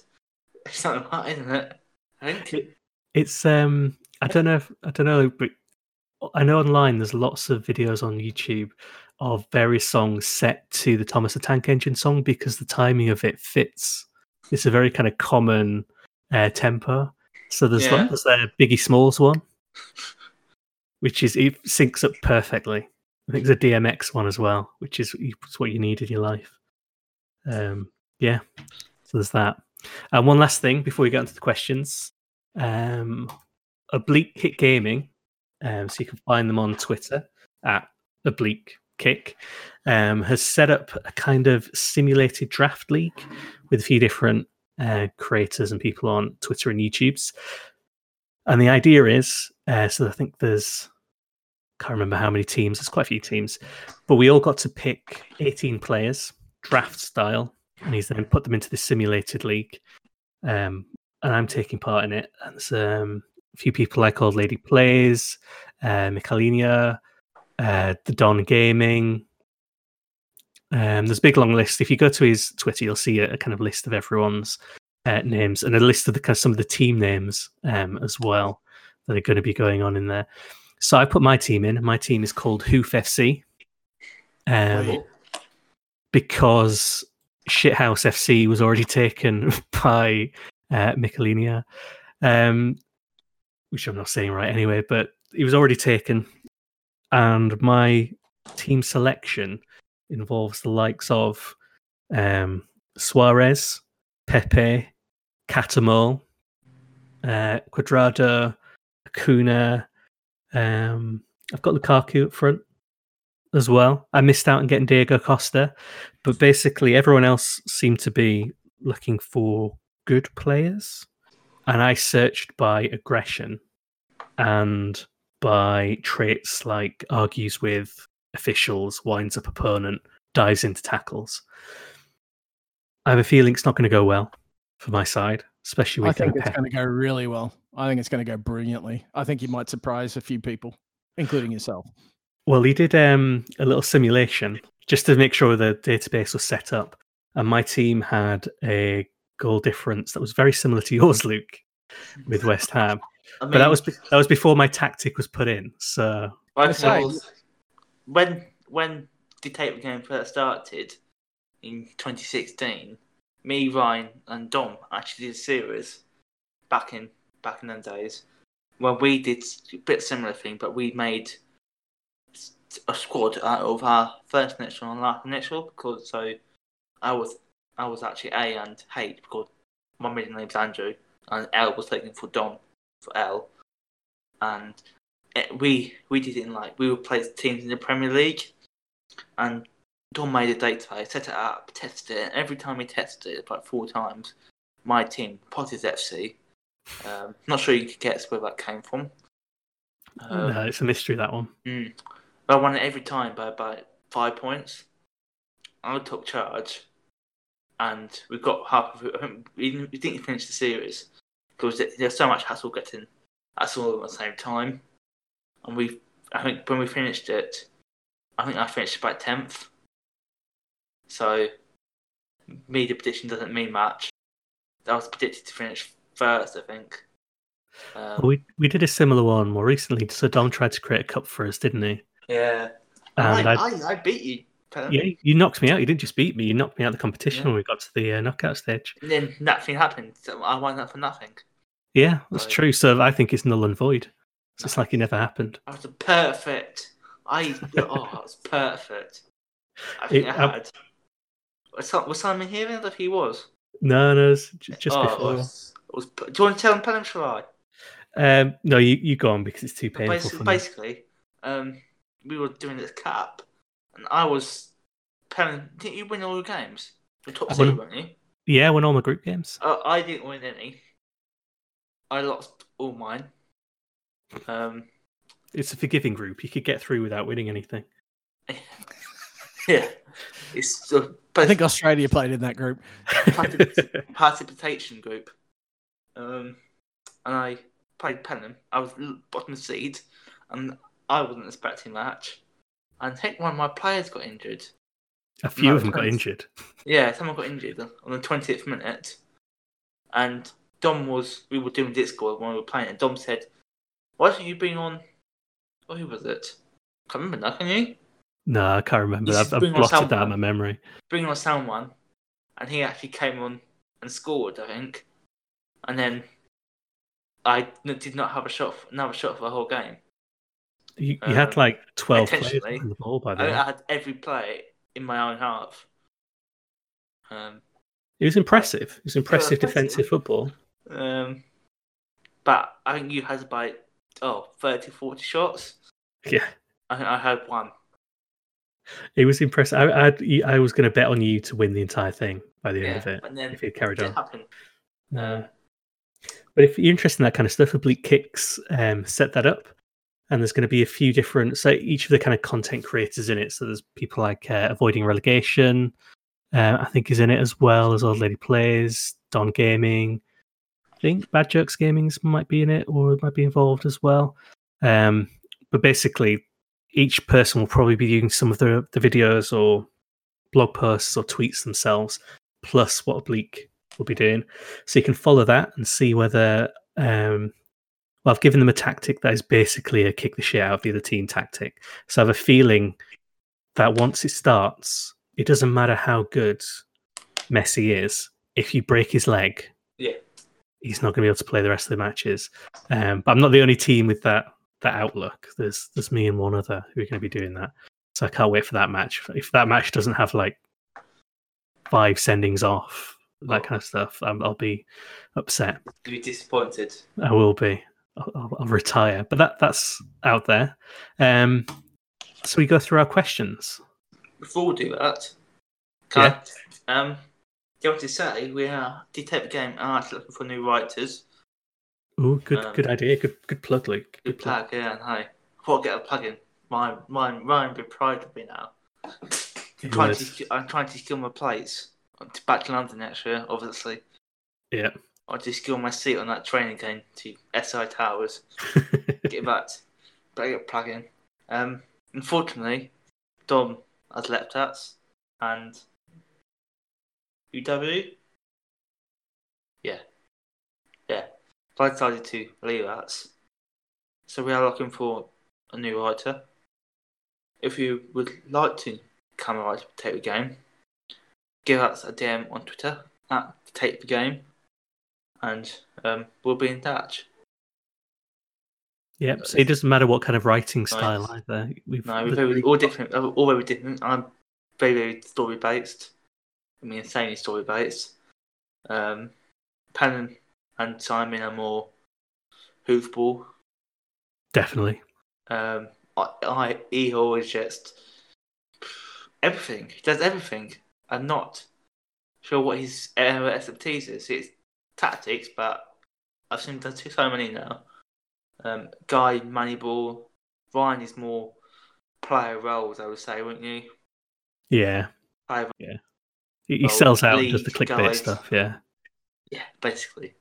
It's not that, isn't it? I think. It's um, I don't know, if, I don't know, but I know online there's lots of videos on YouTube of various songs set to the Thomas the Tank Engine song because the timing of it fits. It's a very kind of common uh, tempo. So there's Yeah. like, there's a Biggie Smalls one, which is it syncs up perfectly. I think there's a DMX one as well, which is what you need in your life. Um, yeah, so there's that. And one last thing before we get into the questions, um, Oblique Kick Gaming. Um, so you can find them on Twitter at Oblique Kick. Um, has set up a kind of simulated draft league with a few different uh, creators and people on Twitter and YouTube's. And the idea is, uh, so I think there's, can't remember how many teams. There's quite a few teams, but we all got to pick 18 players, draft style, and he's then put them into the simulated league. Um, and I'm taking part in it. And there's um, a few people like Old Lady Plays, uh, Michalinia, uh, the Don Gaming. Um, there's a big long list. If you go to his Twitter, you'll see a, a kind of list of everyone's uh, names and a list of the kind of some of the team names um, as well that are going to be going on in there. So I put my team in. My team is called Hoof FC. Um, because Shithouse FC was already taken by uh, Michelinia, um, which I'm not saying right anyway, but he was already taken. And my team selection involves the likes of um, Suarez, Pepe, Catamol, uh, Cuadrado, Acuna. Um, I've got Lukaku up front as well. I missed out on getting Diego Costa, but basically everyone else seemed to be looking for good players. And I searched by aggression and by traits like argues with officials, winds up opponent, dives into tackles. I have a feeling it's not going to go well for my side, especially with. I think it's going to go really well. I think it's going to go brilliantly. I think you might surprise a few people, including yourself. Well, he did um, a little simulation just to make sure the database was set up, and my team had a goal difference that was very similar to yours, Luke, with West Ham. I mean, But that was be- that was before my tactic was put in. So I That's right. was, when when the tape game first started in 2016. Me, Ryan, and Dom actually did a series back in back in them days where we did a bit similar thing, but we made a squad out of our first initial and last initial because so I was I was actually A and H because my middle name's Andrew and L was taken for Dom for L and it, we we did it in like we would play teams in the Premier League and Dom made a database, set it up, tested it, and every time we tested it like four times, my team, Potters FC, um, not sure you could guess where that came from. Um, no, it's a mystery that one. Mm. I won it every time by about five points. I took charge, and we got half of it. I we didn't, we didn't finish the series because there's so much hassle getting us all at the same time. And we, I think, when we finished it, I think I finished about tenth. So, media prediction doesn't mean much. I was predicted to finish first, I think. Um, we we did a similar one more recently. So Dom tried to create a cup for us, didn't he? Yeah. And I, I, I, I beat you. Yeah, you knocked me out. You didn't just beat me; you knocked me out of the competition Yeah. when we got to the uh, knockout stage. And then nothing happened. So I won that for nothing. Yeah, that's Right. true. So I think it's null and void. So it's like it never happened. I was perfect. I oh, that was perfect. I think It- I had. Was, Sim- was Simon here? I think he was. No, no, it's just oh, before. It was, it was, do you want to tell him, Pelham, shall I? Um, no, you you go on because it's too painful Basically, basically um, we were doing this cup, and I was. Pelham, didn't you win all your games? The top I two, weren't you? Yeah, I won all my group games. Uh, I didn't win any. I lost all mine. Um, It's a forgiving group. You could get through without winning anything. yeah, it's uh, I think Australia played in that group. Partic- participation group. Um, and I played Penham. I was bottom seed, and I wasn't expecting that. And I think one of my players got injured. a few No, of them got injured. Yeah, someone got injured on the twentieth minute, and Dom was. We were doing Discord when we were playing, and Dom said, "Why haven't you been on? Oh, who was it? I Can't remember now. Can you No, I can't remember. I've, I've bring blotted that out of my memory. bring on someone?" And he actually came on and scored, I think. And then I did not have a shot, another shot for the whole game. You, you had Um, like twelve players on the ball by I, then. I had every play in my own half. Um, It was impressive. It was impressive defensive football. um, but I think you had about oh 30, 40 shots. Yeah, I I had one. it was impressive. I I'd, I was going to bet on you to win the entire thing by the end of it but then if it carried it on. happened. Um, but if you're interested in that kind of stuff, Oblique Kicks um, set that up. And there's going to be a few different, so each of the kind of content creators in it. So there's people like uh, Avoiding Relegation, uh, I think is in it as well as Old Lady Plays, Don Gaming. I think Bad Jokes Gaming's might be in it or might be involved as well. Um, but basically, each person will probably be using some of the, the videos or blog posts or tweets themselves, plus what Oblique will be doing. So you can follow that and see whether. Um, well, I've given them a tactic that is basically a kick the shit out of the other team tactic. So I have a feeling that once it starts, it doesn't matter how good Messi is. If you break his leg, Yeah. he's not going to be able to play the rest of the matches. Um, but I'm not the only team with that that outlook. There's there's me and one other who are going to be doing that. So I can't wait for that match. If that match doesn't have like five sendings off, that kind of stuff, i I'll be upset. You'd be disappointed. I will be. I'll, I'll, retire. But that that's out there. Um, so we go through our questions. Before we do that, can I, um, do you want to say we are Dictate the Game actually looking for new writers. Oh, good Um, good idea. Good good plug, Luke. Good Good plug. plug, yeah, hey, what get a plug in? Mine, mine, Ryan be proud of me now. I'm trying, to, I'm trying to skill my plates. Back to London next year, obviously. Yeah. I'll just skill my seat on that train again to SI Towers. Get back. Better get a plug in. Um, unfortunately, Dom has left us, and UW. Yeah, yeah. So I decided to leave us. So we are looking for a new writer. If you would like to come and write Potato Game, give us a DM on Twitter at Potato the Game, and um, we'll be in touch. Yep. So it doesn't matter what kind of writing style either. We've, No, we're very, all different, uh, all very different. I'm very, very story based. I mean, insanely story based. Um, Pan and Simon are more hoofball. definitely. Um, I, I is just everything. He does everything. I'm not sure what his of expertise is. It's tactics, but I've seen do so many now. Um, Guy, Moneyball, Ryan is more player roles, I would say, wouldn't you? Yeah. Player, He, sells out and does the clickbait guys. stuff. Yeah. yeah, basically.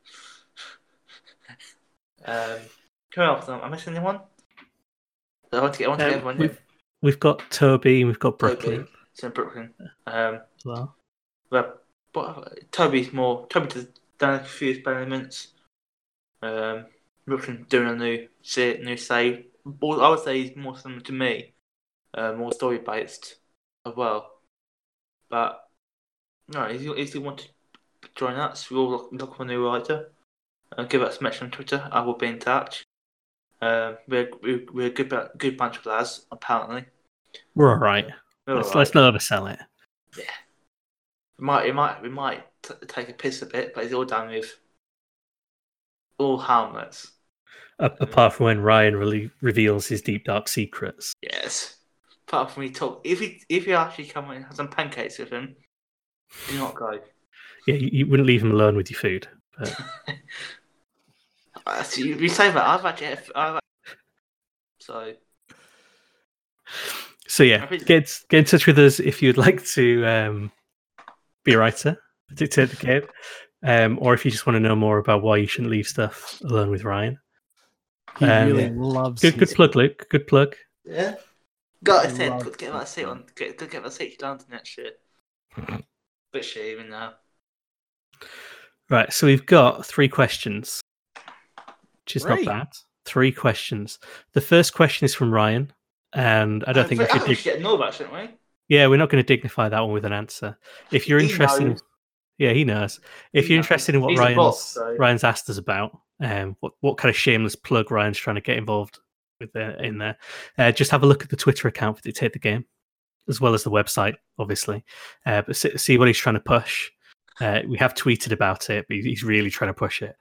um, who else? Am I missing anyone? I want to get, I want to Um, get everyone. we've, we've got Toby and we've got Toby. Brooklyn It's in Brooklyn. Um, well. but, but Toby's more. Toby does done a few experiments. Um, Brooklyn doing a new se- new save. Well, I would say he's more similar to me, uh, more story based as well. But no, if you, if you want to join us, we all look, look for a new writer. Uh, give us a message on Twitter. I will be in touch. Um, we're, we're we're a good good bunch of lads apparently. We're all right. We're Let's, all right. let's not oversell it. We might, we might, we might t- take a piss a bit, but it's all done with all harmless. A- apart from when Ryan really reveals his deep dark secrets. Yes. Apart from he talk, if he if you actually come and have some pancakes with him, do not go. Yeah, you, you wouldn't leave him alone with your food. But Uh, so you, you say that I've actually, I've, so so yeah, get get in touch with us if you'd like to um, be a writer, dictate the game, um, or if you just want to know more about why you shouldn't leave stuff alone with Ryan. He Um, really yeah. loves Good, good plug, Luke. Good plug. yeah. Got it. said, Love could get that seat on, get could get that seat to London next year. But shit, even now. Right, so we've got three questions, which is Three? not bad. Three questions. The first question is from Ryan, and I don't think we should. we Dig- should get know about, shouldn't we? Yeah, we're not going to dignify that one with an answer. If you're He interested, knows. yeah, he knows. If He you're knows. interested in what He's Ryan's boss, so- Ryan's asked us about, um, what what kind of shameless plug Ryan's trying to get involved with in there, uh, just have a look at the Twitter account for Dictate the Game, as well as the website, obviously. Uh, but see, see what he's trying to push. Uh, we have tweeted about it, but he's really trying to push it.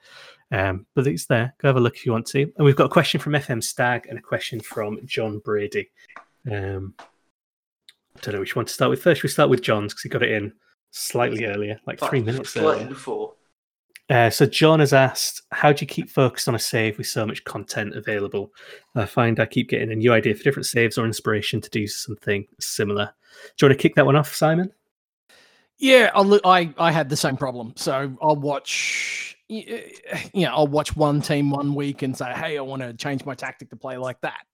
Um, but it's there. Go have a look if you want to. And we've got a question from FM Stag and a question from John Brady. Um, I don't know which one to start with first. We start with John's because he got it in slightly earlier, like three minutes Slightly earlier. before. Uh, so John has asked, "How do you keep focused on a save with so much content available?" I find I keep getting a new idea for different saves or inspiration to do something similar. Do you want to kick that one off, Simon? Yeah, I'll, look- I I had the same problem. So I'll watch, y- Eh, eh, you know, I'll watch one team one week and say, hey, I want to change my tactic to play like that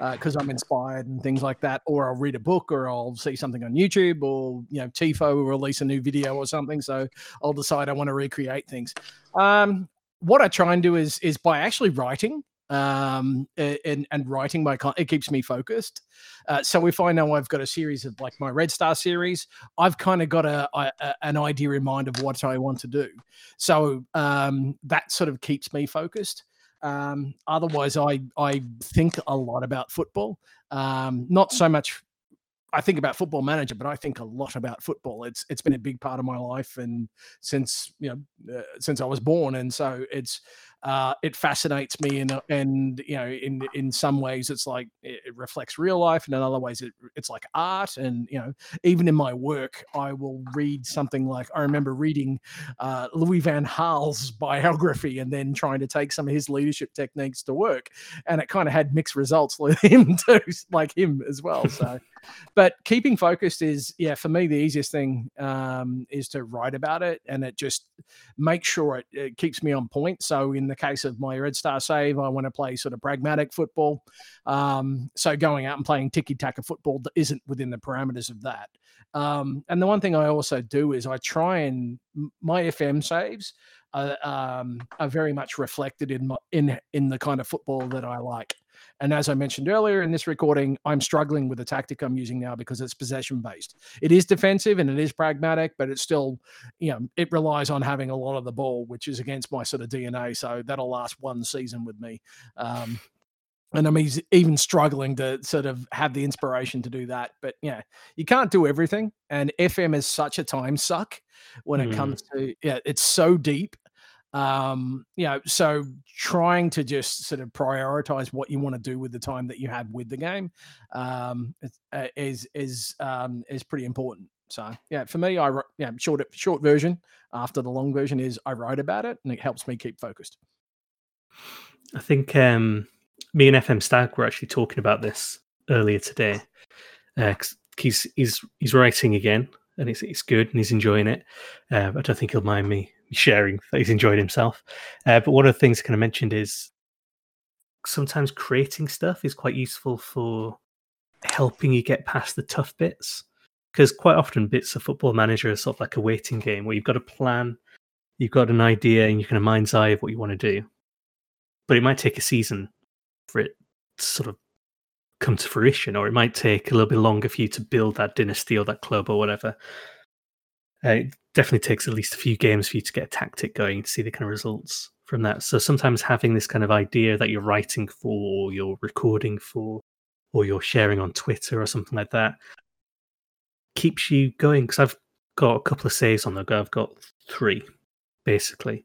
uh, because I'm inspired and things like that. Or I'll read a book, or I'll see something on YouTube, or you know, Tifo will release a new video or something. So I'll decide I want to recreate things. Um, what I try and do is is by actually writing um and and writing my con- it keeps me focused uh, so if i know i've got a series of like my red star series I've kind of got a, a an idea in mind of what I want to do. So um, that sort of keeps me focused. Um, otherwise, I I think a lot about football. Um, not so much. I think about Football Manager, but I think a lot about football. It's it's been a big part of my life, and since you know uh, since I was born, and so it's uh, it fascinates me, and and you know in in some ways it's like it, reflects real life, and in other ways it, it's like art, and you know even in my work, I will read something like I remember reading uh, Louis Van Gaal's biography and then trying to take some of his leadership techniques to work, and it kind of had mixed results with him too, like him as well. So, but keeping focused is yeah for me the easiest thing um, is to write about it, and it just makes sure it, it keeps me on point. So in the case of my Red Star save, I want to play sort of pragmatic football. Um, so going out and playing tiki taka football that isn't within the parameters of that. Um, and the one thing I also do is I try and my FM saves are, um, are very much reflected in my, in in the kind of football that I like. And as I mentioned earlier in this recording, I'm struggling with the tactic I'm using now because it's possession based. It is defensive and it is pragmatic, but it's still, you know, it relies on having a lot of the ball, which is against my sort of DNA. So that'll last one season with me. Um, and I'm even struggling to sort of have the inspiration to do that. But yeah, you can't do everything, and FM is such a time suck when it Mm. comes to yeah, it's so deep. Um, you know, so trying to just sort of prioritize what you want to do with the time that you have with the game um, is- uh, is um, is pretty important. So yeah, for me, I yeah short short version after the long version is I write about it and it helps me keep focused. I think um, me and FM Stag were actually talking about this earlier today. Uh, he's he's he's writing again, and it's it's good, and he's enjoying it. Uh, I don't think he'll mind me sharing that he's enjoyed himself. Uh, but one of the things kind of mentioned is sometimes creating stuff is quite useful for helping you get past the tough bits. Because quite often, bits of Football Manager are sort of like a waiting game where you've got a plan, you've got an idea, and you kind of mind's eye of what you want to do but it might take a season for it to sort of come to fruition, or it might take a little bit longer for you to build that dynasty or that club or whatever. Uh, it definitely takes at least a few games for you to get a tactic going to see the kind of results from that. So sometimes having this kind of idea that you're writing for, or you're recording for, or you're sharing on Twitter or something like that keeps you going. Because I've got a couple of saves on the go. I've got three basically.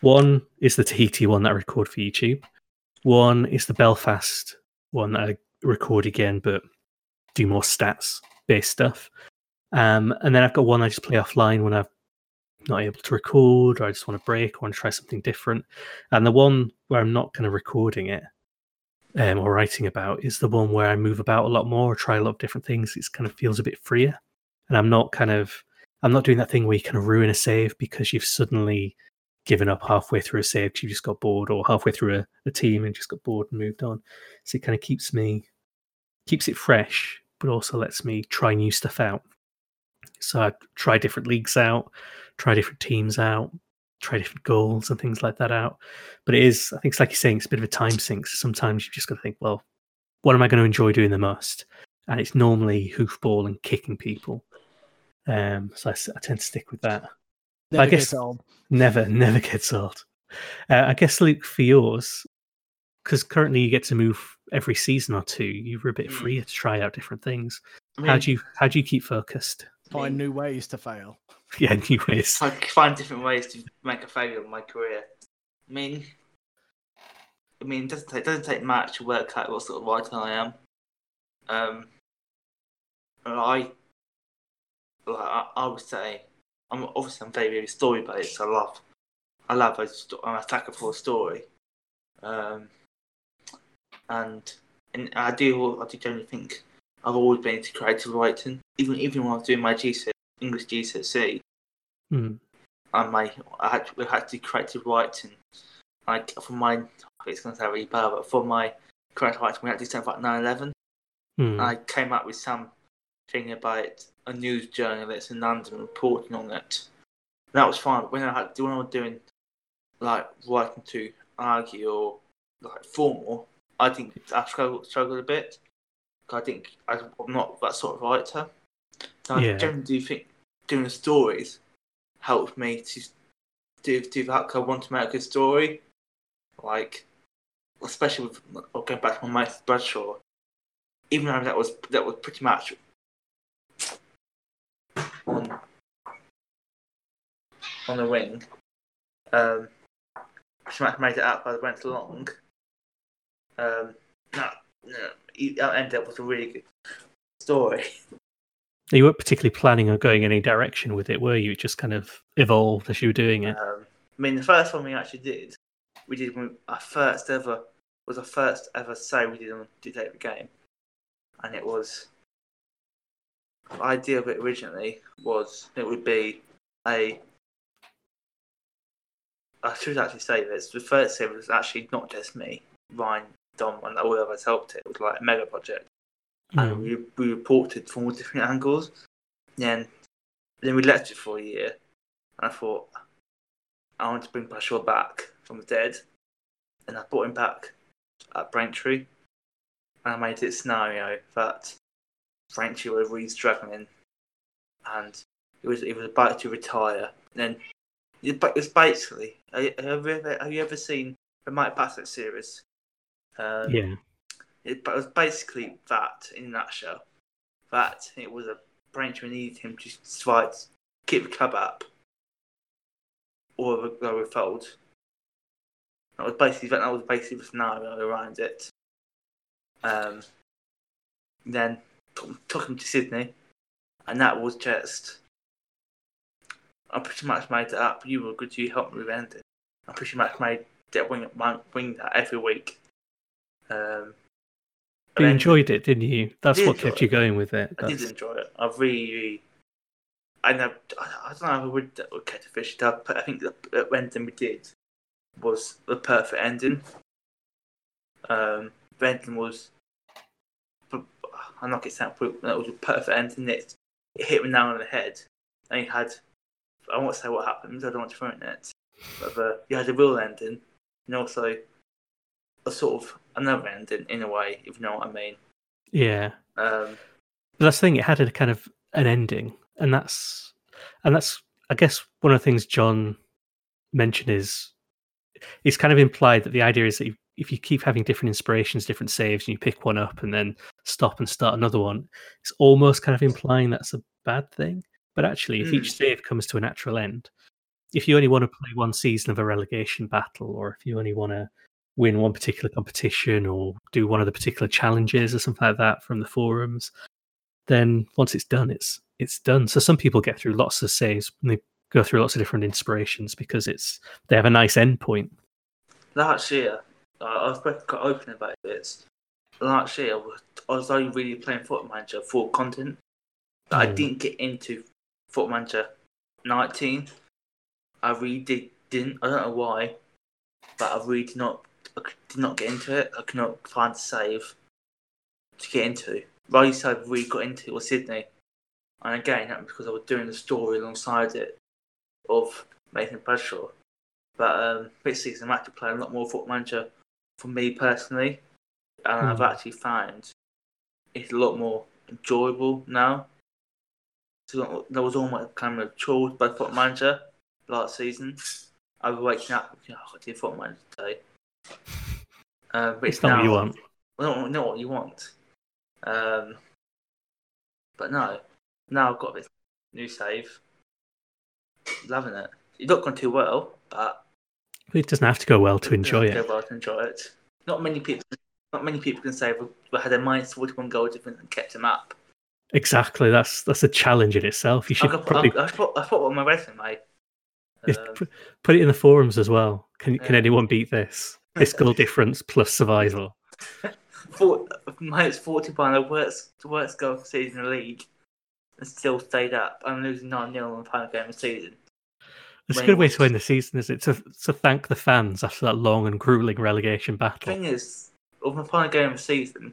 One is the Tahiti one that I record for YouTube. One is the Belfast one that I record again, but do more stats based stuff. Um, and then I've got one I just play offline when I'm not able to record, or I just want to break, or want to try something different. And the one where I'm not kind of recording it um, or writing about is the one where I move about a lot more, or try a lot of different things. It kind of feels a bit freer, and I'm not kind of I'm not doing that thing where you kind of ruin a save because you've suddenly given up halfway through a save because you just got bored, or halfway through a, a team and just got bored and moved on. So it kind of keeps me keeps it fresh, but also lets me try new stuff out. So I try different leagues out, try different teams out, try different goals and things like that out. But it is, I think it's like you're saying, it's a bit of a time sink. So sometimes you've just got to think, well, what am I going to enjoy doing the most? And it's normally hoofball and kicking people. Um, so I tend to stick with that. Never I guess-. Never, never gets old. Uh, I guess, Luke, for yours, because currently you get to move every season or two, you're a bit Mm. freer to try out different things. I mean, How do you how do you keep focused? Find new ways to fail. Yeah, new ways. I find different ways to make a failure in my career. I mean, I mean, it doesn't take, doesn't take much to work out what sort of writer I am. Um, and I, like, I, I would say, I'm obviously I'm very very story based. I love, I love a sto- I'm a sucker for a story. Um, and and I do I do generally think I've always been into creative writing. Even even when I was doing my GCSE English GCSE, Hmm. and my I had we had to do creative writing. Like for my it's gonna sound really bad, but for my creative writing we had to something like 9/11. Hmm. I came up with some thing about a news journalist in London reporting on it. And that was fine. But when I had when I was doing like writing to argue or like formal, I think I struggled struggled a bit. I think I'm not that sort of writer. So Yeah. I generally do think doing the stories helped me to do do that. 'cause I want to make a good story, like especially with going back to my Michael Bradshaw. Even though that was that was pretty much on on the wing, um, pretty much made it up as I went along. Um, no, no, it ended up with a really good story. You weren't particularly planning on going any direction with it, were you? It just kind of evolved as you were doing it. Um, I mean, the first one we actually did, we did our first ever was our first ever say we did on Dictate the Game, and it was the idea of it originally was it would be a. I should actually say this. The first series was actually not just me, Ryan, Dom, and all of us helped it. It was like a mega project and we, we reported from all different angles. Then, then we left it for a year. And I thought, I want to bring Bradshaw back from the dead. And I brought him back at Braintree. And I made it a scenario that Braintree was really struggling. And he was, he was about to retire. And then, it was basically, have you ever, have you ever seen the Mike Bassett series? Um, Yeah. It, was basically that in a nutshell. That it was a branch we needed him to fight, keep the club up, or go with fold. That was basically that was basically the scenario around it. Um, then took, took him to Sydney, and that was just. I pretty much made it up. You were good. You helped me with ending. I pretty much made that wing, wing that every week. Um, you enjoyed it, didn't you? That's what kept you going with it. I did enjoy it. I really, I know. I don't know if I would, would catch a fish. But I think the, ending we did was the perfect ending. Um, the ending was. I'm not getting that, but that was a perfect ending. It, it hit me now on the head, and he had. I won't say what happened. I don't want to ruin it. But uh, you had a real ending, and also a sort of another ending in a way, if you know what I mean. Yeah. Um, but that's the thing; it had a kind of an ending, and that's and that's I guess one of the things John mentioned is it's kind of implied that the idea is that if you keep having different inspirations, different saves, and you pick one up and then stop and start another one, it's almost kind of implying that's a bad thing. But actually, if each Mm. save comes to a natural end, if you only want to play one season of a relegation battle, or if you only want to win one particular competition or do one of the particular challenges or something like that from the forums, then once it's done, it's it's done. So some people get through lots of saves and they go through lots of different inspirations because it's they have a nice end point. last year, I was quite open about this. Last year, I was, only really playing Football Manager for content. But I Mm. didn't get into Football Manager 19. I really did, didn't. I don't know why, but I really did not. I did not get into it. I could not find a save to get into. The only save I really got into was Sydney, and again that was because I was doing the story alongside it of Nathan Bradshaw. But um, this season, I'm actually playing a lot more Football Manager for me personally, and I've Hmm. actually found it's a lot more enjoyable now. So there was all my kind of chores by Football Manager last season. I was waking up, oh, I did Football Manager today. Um, but It's not what you want. Well, not what you want. Um, but no, now I've got this new save. Loving it. It's not gone too well, but It doesn't have to go well to enjoy it. well to enjoy it. Not many people. Not many people can say we had a minus forty-one goal difference and kept him up. Exactly. That's that's a challenge in itself. You should could probably put, I, I put, I it on my resume. Um, put, put it in the forums as well. Can can anyone beat this? This goal difference plus survival. four, minus forty-one, the worst, the worst goal of the season in the league, and still stayed up. I'm losing nine 0 on the final game of the season. It's a good way to end the season, is it? To to thank the fans after that long and grueling relegation battle. The thing is, of the final game of the season,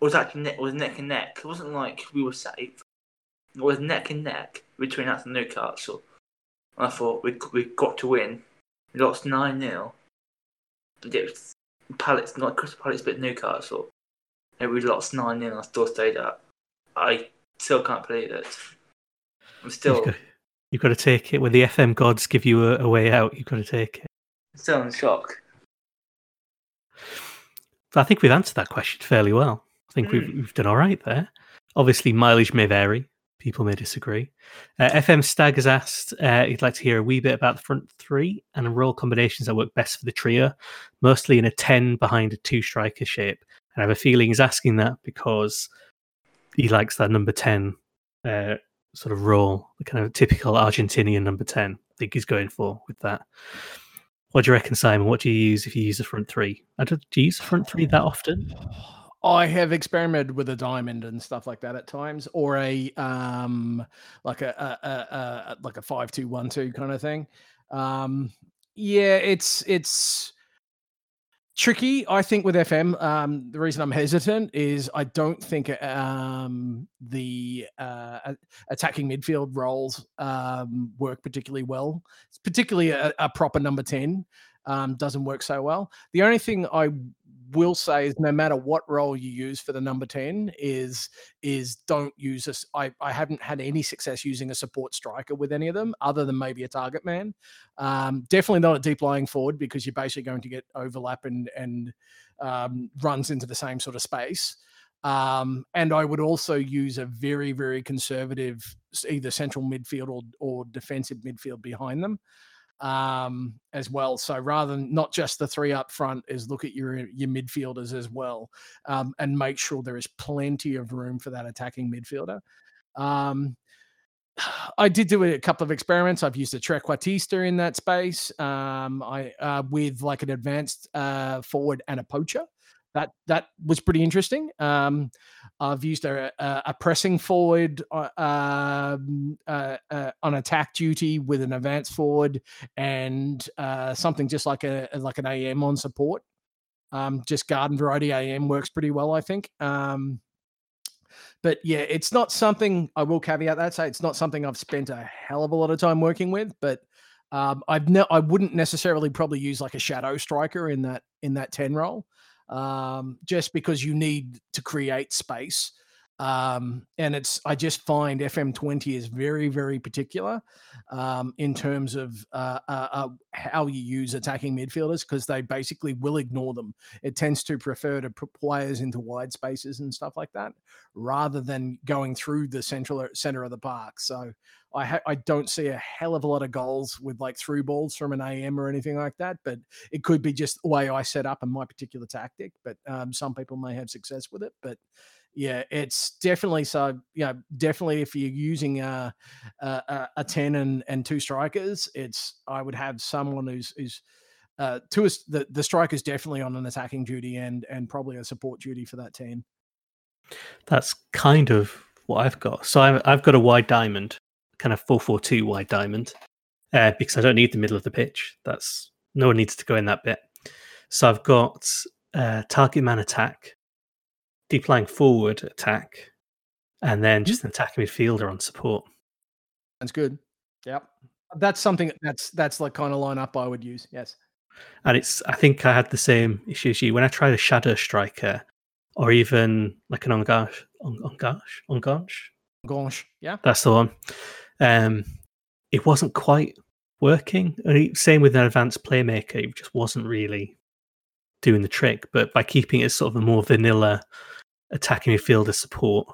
it was actually neck, was neck and neck. It wasn't like we were safe. It was neck and neck between us and Newcastle. And I thought we we got to win. We lost nine 0 Palace, not Crystal Palace, but Newcastle. And we lost nine 0 and I still stayed up. I still can't believe it. I'm still You've got, you've got to take it. When the FM gods give you a, a way out, you've got to take it. still in shock. I think we've answered that question fairly well. I think we've, Hmm. we've done all right there. Obviously, mileage may vary. People may disagree. Uh, FM Stag has asked uh, he'd like to hear a wee bit about the front three and the role combinations that work best for the trio, mostly in a 10 behind a two striker shape. And I have a feeling he's asking that because he likes that number 10 uh, sort of role, the kind of typical Argentinian number 10. I think he's going for with that. What do you reckon, Simon? What do you use if you use the front three? Don't, do you use front three that often? I have experimented with a diamond and stuff like that at times, or a um like a, a, a, a like a five two one two kind of thing. Um, yeah, it's it's tricky. I think with FM, um, the reason I'm hesitant is I don't think um the uh, attacking midfield roles um work particularly well. Particularly a, a proper number ten um doesn't work so well. The only thing I will say is no matter what role you use for the number 10 is is don't use us I, I haven't had any success using a support striker with any of them other than maybe a target man. Um, definitely not a deep lying forward because you're basically going to get overlap and and um, runs into the same sort of space. Um, and I would also use a very, very conservative either central midfield or, or defensive midfield behind them um, as well. So rather than not just the three up front, is look at your your midfielders as well, um, and make sure there is plenty of room for that attacking midfielder. Um, I did do a couple of experiments. I've used a trequartista in that space. Um, I uh, with like an advanced uh, forward and a poacher that that was pretty interesting. Um, I've used a, a, a pressing forward uh, um, uh, uh, on attack duty with an advance forward and uh, something just like a like an AM on support. Um, just garden variety AM works pretty well, I think. Um, but yeah, it's not something I will caveat that say it's not something I've spent a hell of a lot of time working with, but um, I've ne- I wouldn't necessarily probably use like a shadow striker in that in that ten role um, just because you need to create space. Um, and it's I just find FM20 is very very particular um, in terms of uh, uh, uh, how you use attacking midfielders because they basically will ignore them. It tends to prefer to put players into wide spaces and stuff like that rather than going through the central center of the park. So I ha- I don't see a hell of a lot of goals with like through balls from an AM or anything like that. But it could be just the way I set up and my particular tactic. But um, some people may have success with it. But yeah, it's definitely so. Yeah, definitely if you're using a a, a ten and and two strikers, it's I would have someone who's who's uh, two is the the striker's definitely on an attacking duty and and probably a support duty for that ten. That's kind of what I've got. So I've, I've got a wide diamond kind of 442 wide diamond uh, because I don't need the middle of the pitch. That's no one needs to go in that bit. So I've got uh, target man attack, deep lying forward attack, and then mm-hmm. just an attacking midfielder on support. That's good. Yep. That's something that's that's like kind of lineup I would use. Yes. And it's I think I had the same issue as you when I tried a shadow striker or even like an engage, engage, engage, engage. Yeah, that's the one um, it wasn't quite working. Same with an advanced playmaker, it just wasn't really doing the trick. But by keeping it sort of a more vanilla attacking midfielder support,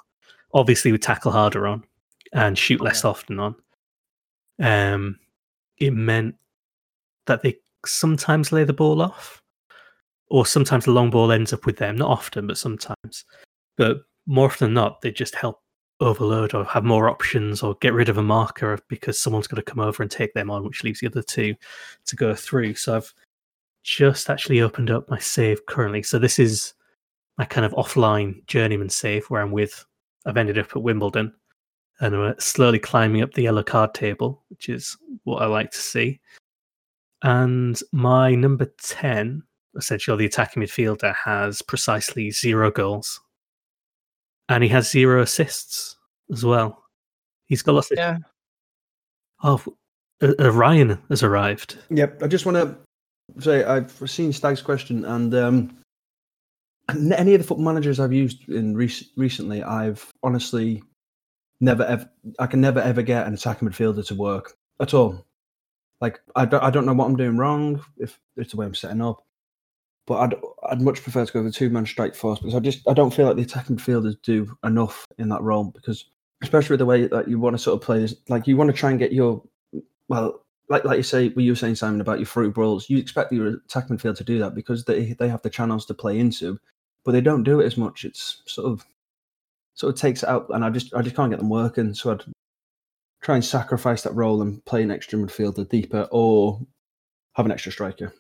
obviously we tackle harder on and shoot oh, less yeah. often on. Um, it meant that they sometimes lay the ball off, or sometimes the long ball ends up with them. Not often, but sometimes. But more often than not, they just help overload or have more options or get rid of a marker because someone's going to come over and take them on, which leaves the other two to go through. So I've just actually opened up my save currently. So this is my kind of offline journeyman save where I'm with, I've ended up at Wimbledon and we're slowly climbing up the yellow card table, which is what I like to see. And my number 10, essentially the attacking midfielder, has precisely zero goals and he has zero assists as well. He's got lots of. Yeah. Oh, uh, Ryan has arrived. Yep, I just want to say I've seen Stag's question, and um, any of the football managers I've used in rec- recently, I've honestly never ever, I can never ever get an attacking midfielder to work at all. Like I don't, I don't know what I'm doing wrong if it's the way I'm setting up, but I'd I'd much prefer to go with a two man strike force because I just I don't feel like the attacking midfielders do enough in that role because especially the way that you want to sort of play is like you want to try and get your well like like you say what you were saying Simon about your through balls you expect your attacking midfield to do that because they they have the channels to play into but they don't do it as much. It's sort of sort of takes it out and I just I just can't get them working. So I'd try and sacrifice that role and play an extra midfielder deeper or have an extra striker.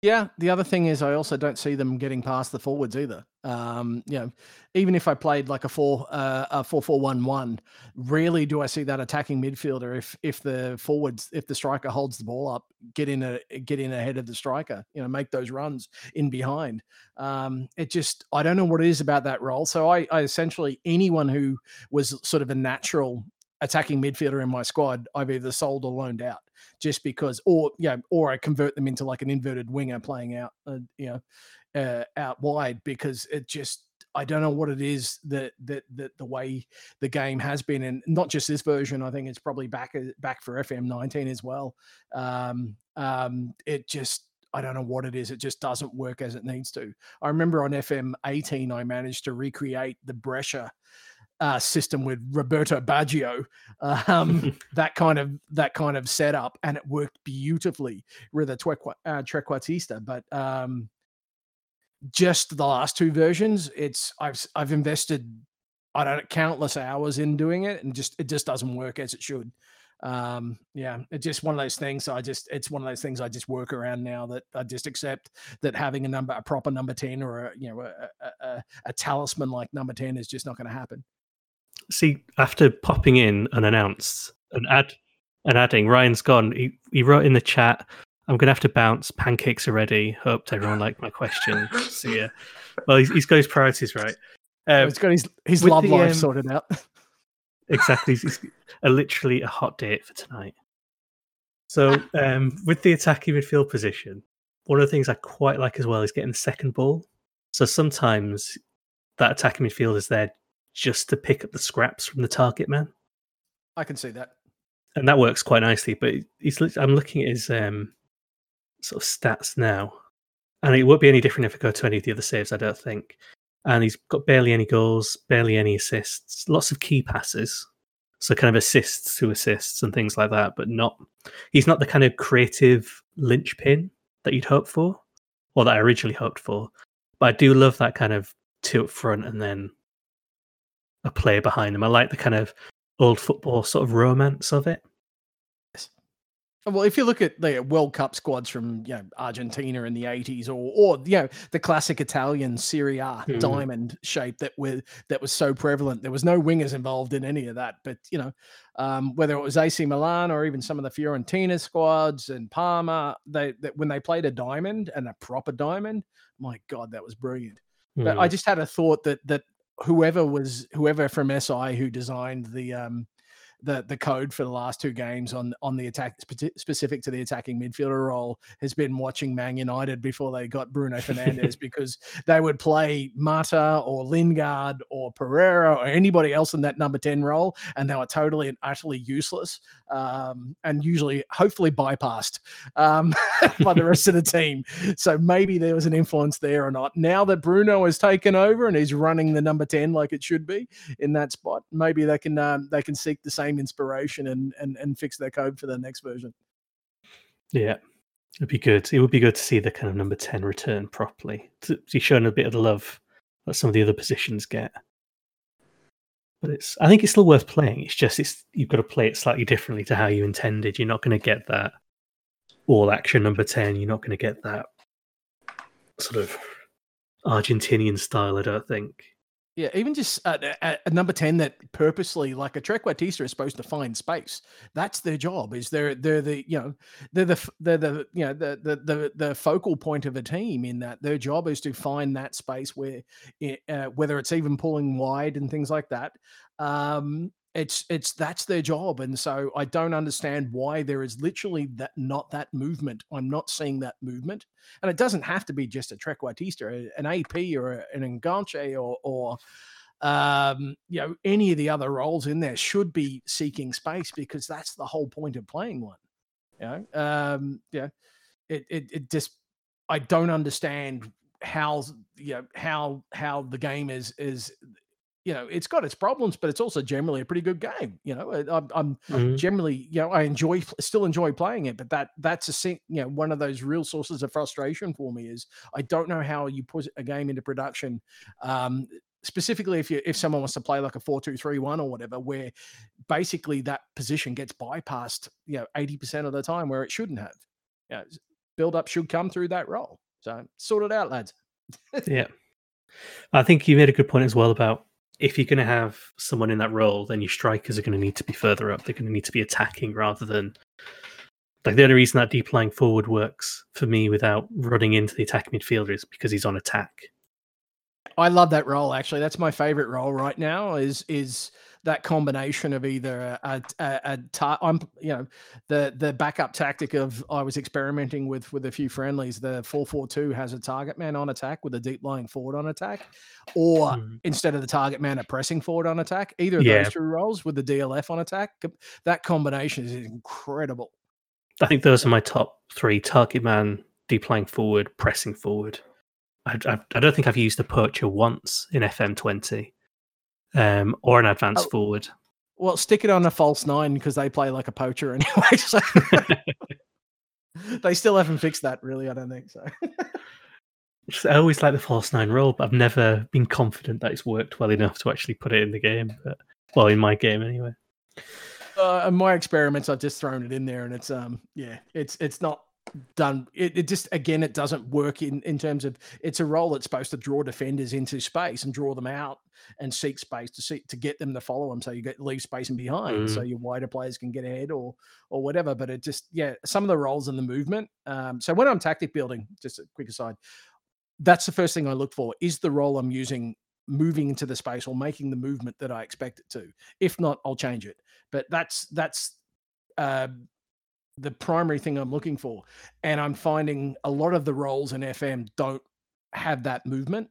Yeah, the other thing is I also don't see them getting past the forwards either. Um, you know, even if I played like a four uh, a four four one one, rarely do I see that attacking midfielder if if the forwards if the striker holds the ball up, get in a get in ahead of the striker, you know, make those runs in behind. Um, it just I don't know what it is about that role. So I, I essentially anyone who was sort of a natural attacking midfielder in my squad, I've either sold or loaned out just because, or yeah, or I convert them into like an inverted winger playing out. Uh, you know, uh, out wide because it just I don't know what it is that that that the way the game has been, and not just this version. I think it's probably back uh, back for FM 19 as well. Um, um, it just I don't know what it is. It just doesn't work as it needs to. I remember on FM 18, I managed to recreate the Brescia uh, system with Roberto Baggio, um, that kind of that kind of setup, and it worked beautifully with a uh, trequartista. But um, just the last two versions, it's I've I've invested I don't countless hours in doing it, and just it just doesn't work as it should. Um, yeah, it's just one of those things. I just it's one of those things I just work around now that I just accept that having a number a proper number ten or a you know a, a, a talisman like number ten is just not going to happen. See, after popping in unannounced and add and adding, Ryan's gone. He he wrote in the chat I'm gonna have to bounce. Pancakes are ready. Hope everyone liked my question. See ya. Well, he's, he's got his priorities right. Um, he's got his his love the, life um, sorted out. exactly. It's a, literally a hot date for tonight. So, um, with the attacking midfield position, one of the things I quite like as well is getting the second ball. So sometimes that attacking midfield is there just to pick up the scraps from the target man. I can see that, and that works quite nicely. But he's I'm looking at his um, sort of stats now, and it won't be any different if I go to any of the other saves. I don't think. And he's got barely any goals, barely any assists, lots of key passes, so kind of assists to assists and things like that. But not, he's not the kind of creative linchpin that you'd hope for, or that I originally hoped for. But I do love that kind of two up front and then a player behind them. I like the kind of old football sort of romance of it. Well, if you look at the World Cup squads from you know, Argentina in the eighties, or or you know the classic Italian Serie A mm. diamond shape that with that was so prevalent, there was no wingers involved in any of that. But you know, um, whether it was AC Milan or even some of the Fiorentina squads and Parma, they that when they played a diamond and a proper diamond, my God, that was brilliant. Mm. But I hmm. just had a thought that that whoever was whoever from SI who designed the um, the the code for the last two games on on the attack specific to the attacking midfielder role has been watching Man United before they got Bruno Fernandes because they would play Mata or Lingard or Pereira or anybody else in that number 10 role and they were totally and utterly useless um, and usually hopefully bypassed um, by the rest of the team. So maybe there was an influence there or not. Now that Bruno has taken over and he's running the number 10 like it should be in that spot maybe they can um, they can seek the same inspiration and and and fix their code for the next version. Yeah, it'd be good. It would be good to see the kind of number ten return properly. To be shown a bit of the love that some of the other positions get. But it's I think it's still worth playing. It's just it's you've got to play it slightly differently to how you intended. You're not going to get that all action number ten. You're not going to get that sort of Argentinian style. I don't think. Yeah, even just a, a, a, number ten that purposely, like a Trek trequartista, is supposed to find space. That's their job. Is they're they're the you know they're the they're the you know the the the, the focal point of a team. In that their job is to find that space where, uh, whether it's even pulling wide and things like that, um, it's it's that's their job and so i don't understand why there is literally that not that movement. I'm not seeing that movement and it doesn't have to be just a trequartista an ap or an enganche or or um, you know any of the other roles in there should be seeking space because that's the whole point of playing one you know? Um yeah it, it it just i don't understand how you know how how the game is is you know, it's got its problems, but it's also generally a pretty good game. You know, I'm, I'm mm-hmm. generally, you know, I enjoy, still enjoy playing it, but that that's a, you know, one of those real sources of frustration for me is I don't know how you put a game into production. Um, specifically if you if someone wants to play like a 4-2-3-1 or whatever where basically that position gets bypassed you know 80% of the time where it shouldn't have you know, build up should come through that role so sort it out lads yeah i think you made a good point as well about if you're going to have someone in that role, then your strikers are going to need to be further up. They're going to need to be attacking rather than like the only reason that deep lying forward works for me without running into the attack midfielder is because he's on attack. I love that role actually. That's my favorite role right now. Is is that combination of either a, a, a ta- I'm you know the the backup tactic of I was experimenting with with a few friendlies. The four four two has a target man on attack with a deep lying forward on attack, or Mhm. instead of the target man, a pressing forward on attack. Either of Yeah. those two roles with the DLF on attack. That combination is incredible. I think those are my top three: target man, deep lying forward, pressing forward. I, I, I don't think I've used the poacher once in FM20, um, or an advanced Oh. forward. Well, stick it on a false nine because they play like a poacher anyway. So they still haven't fixed that, really. I don't think so. I always like the false nine role, but I've never been confident that it's worked well enough to actually put it in the game. But well, in my game anyway. uh, in my experiments, I've just thrown it in there, and it's um, yeah, it's it's not done. It, it just again, it doesn't work in in terms of it's a role that's supposed to draw defenders into space and draw them out and seek space to see to get them to follow them, so you get leave space in behind, so your wider players can get ahead or or whatever. But it just yeah, some of the roles in the movement. Um, so when I'm tactic building, just a quick aside, that's the first thing I look for is the role I'm using moving into the space or making the movement that I expect it to. If not, I'll change it. But that's that's uh, the primary thing I'm looking for, and I'm finding a lot of the roles in FM don't have that movement,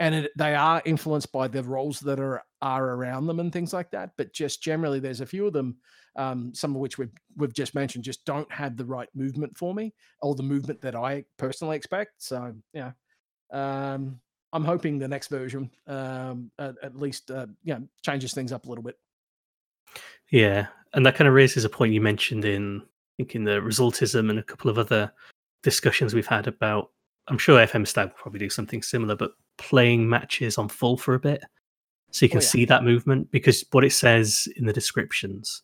and it, they are influenced by the roles that are are around them and things like that. But just generally, there's a few of them, um, some of which we've we've just mentioned, just don't have the right movement for me, or the movement that I personally expect. So yeah. Um, I'm hoping the next version um, at, at least uh, know changes things up a little bit. Yeah, and that kind of raises a point you mentioned in think in the resultism and a couple of other discussions we've had about. I'm sure FM Stag will probably do something similar, but playing matches on full for a bit, so you can Oh, yeah. see that movement because what it says in the descriptions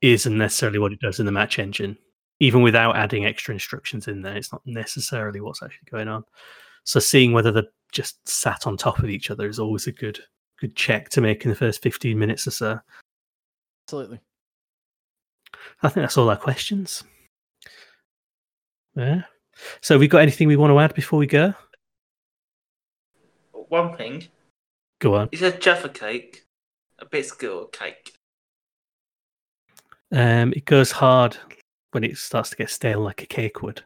isn't necessarily what it does in the match engine. Even without adding extra instructions in there, it's not necessarily what's actually going on. So seeing whether they're just sat on top of each other is always a good good check to make in the first 15 minutes or so. Absolutely. I think that's all our questions. Yeah. So, have we got anything we want to add before we go? One thing, Go on. is a Jaffa cake a biscuit or a cake? Um, it goes hard when it starts to get stale, like a cake would.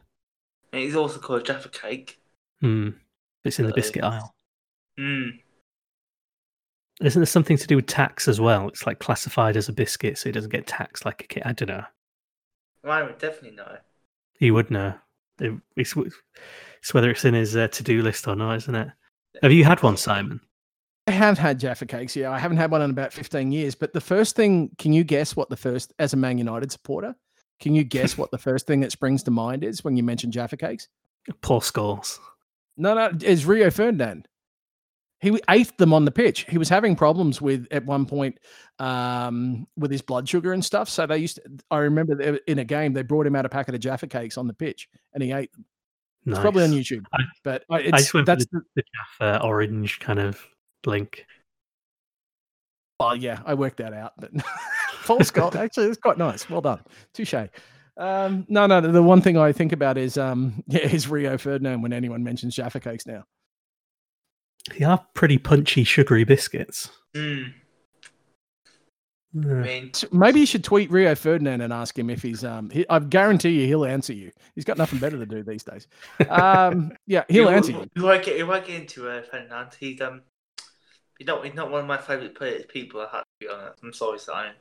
It's also called Jaffa cake. Hmm. It's in the Uh, biscuit aisle. Hmm. Isn't there something to do with tax as well? It's like classified as a biscuit, so it doesn't get taxed like a cake. I don't know. I would definitely know. He would know. It- it's, it's whether it's in his uh, to-do list or not, isn't it? Have you had one, Simon? I have had Jaffa cakes. Yeah, I haven't had one in about 15 years. But the first thing, can you guess what the first, as a Man United supporter, can you guess what the first thing that springs to mind is when you mention Jaffa cakes? Paul Scholes. No, no, it's Rio Ferdinand. He ate them on the pitch. He was having problems with at one point um, with his blood sugar and stuff. So they used. To, I remember in a game they brought him out a packet of Jaffa cakes on the pitch, and he ate them. Nice. It's probably on YouTube, I- but I, just went that's the, the Jaffa orange kind of blink. Oh yeah, I worked that out. But Paul Scholes, actually, it's quite nice. Well done, touche. Um, no, no. The one thing I think about is um, yeah, is Rio Ferdinand when anyone mentions Jaffa cakes now. They are pretty punchy, sugary biscuits. I Uh, mean, maybe you should tweet Rio Ferdinand and ask him if he's um. He, I guarantee you he'll answer you. He's got nothing better to do these days. Um, yeah, he'll we- answer you. We won't get, we won't get into uh, Ferdinand. He's um, he's not, he's not one of my favourite players, people. I have to be honest. I'm sorry, Simon.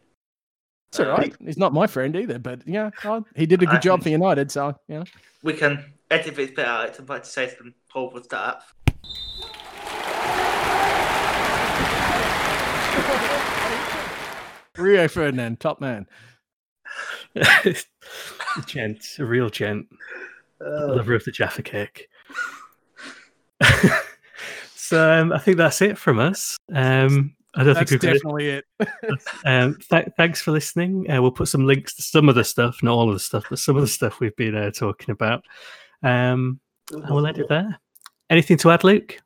It's all right. Uh. He's not my friend either, but yeah, oh, he did a good job for United. So yeah. We can edit this bit out. I'm about to say some horrible stuff. Rio Ferdinand, top man. a gent, a real gent, Uh, lover of the Jaffa cake. so um, I think that's it from us. Um, I don't That's think we've got definitely it. Um, th- thanks for listening. Uh, we'll put some links to some of the stuff, not all of the stuff, but some of the stuff we've been uh, talking about. Um, and we'll end it there. Anything to add, Luke?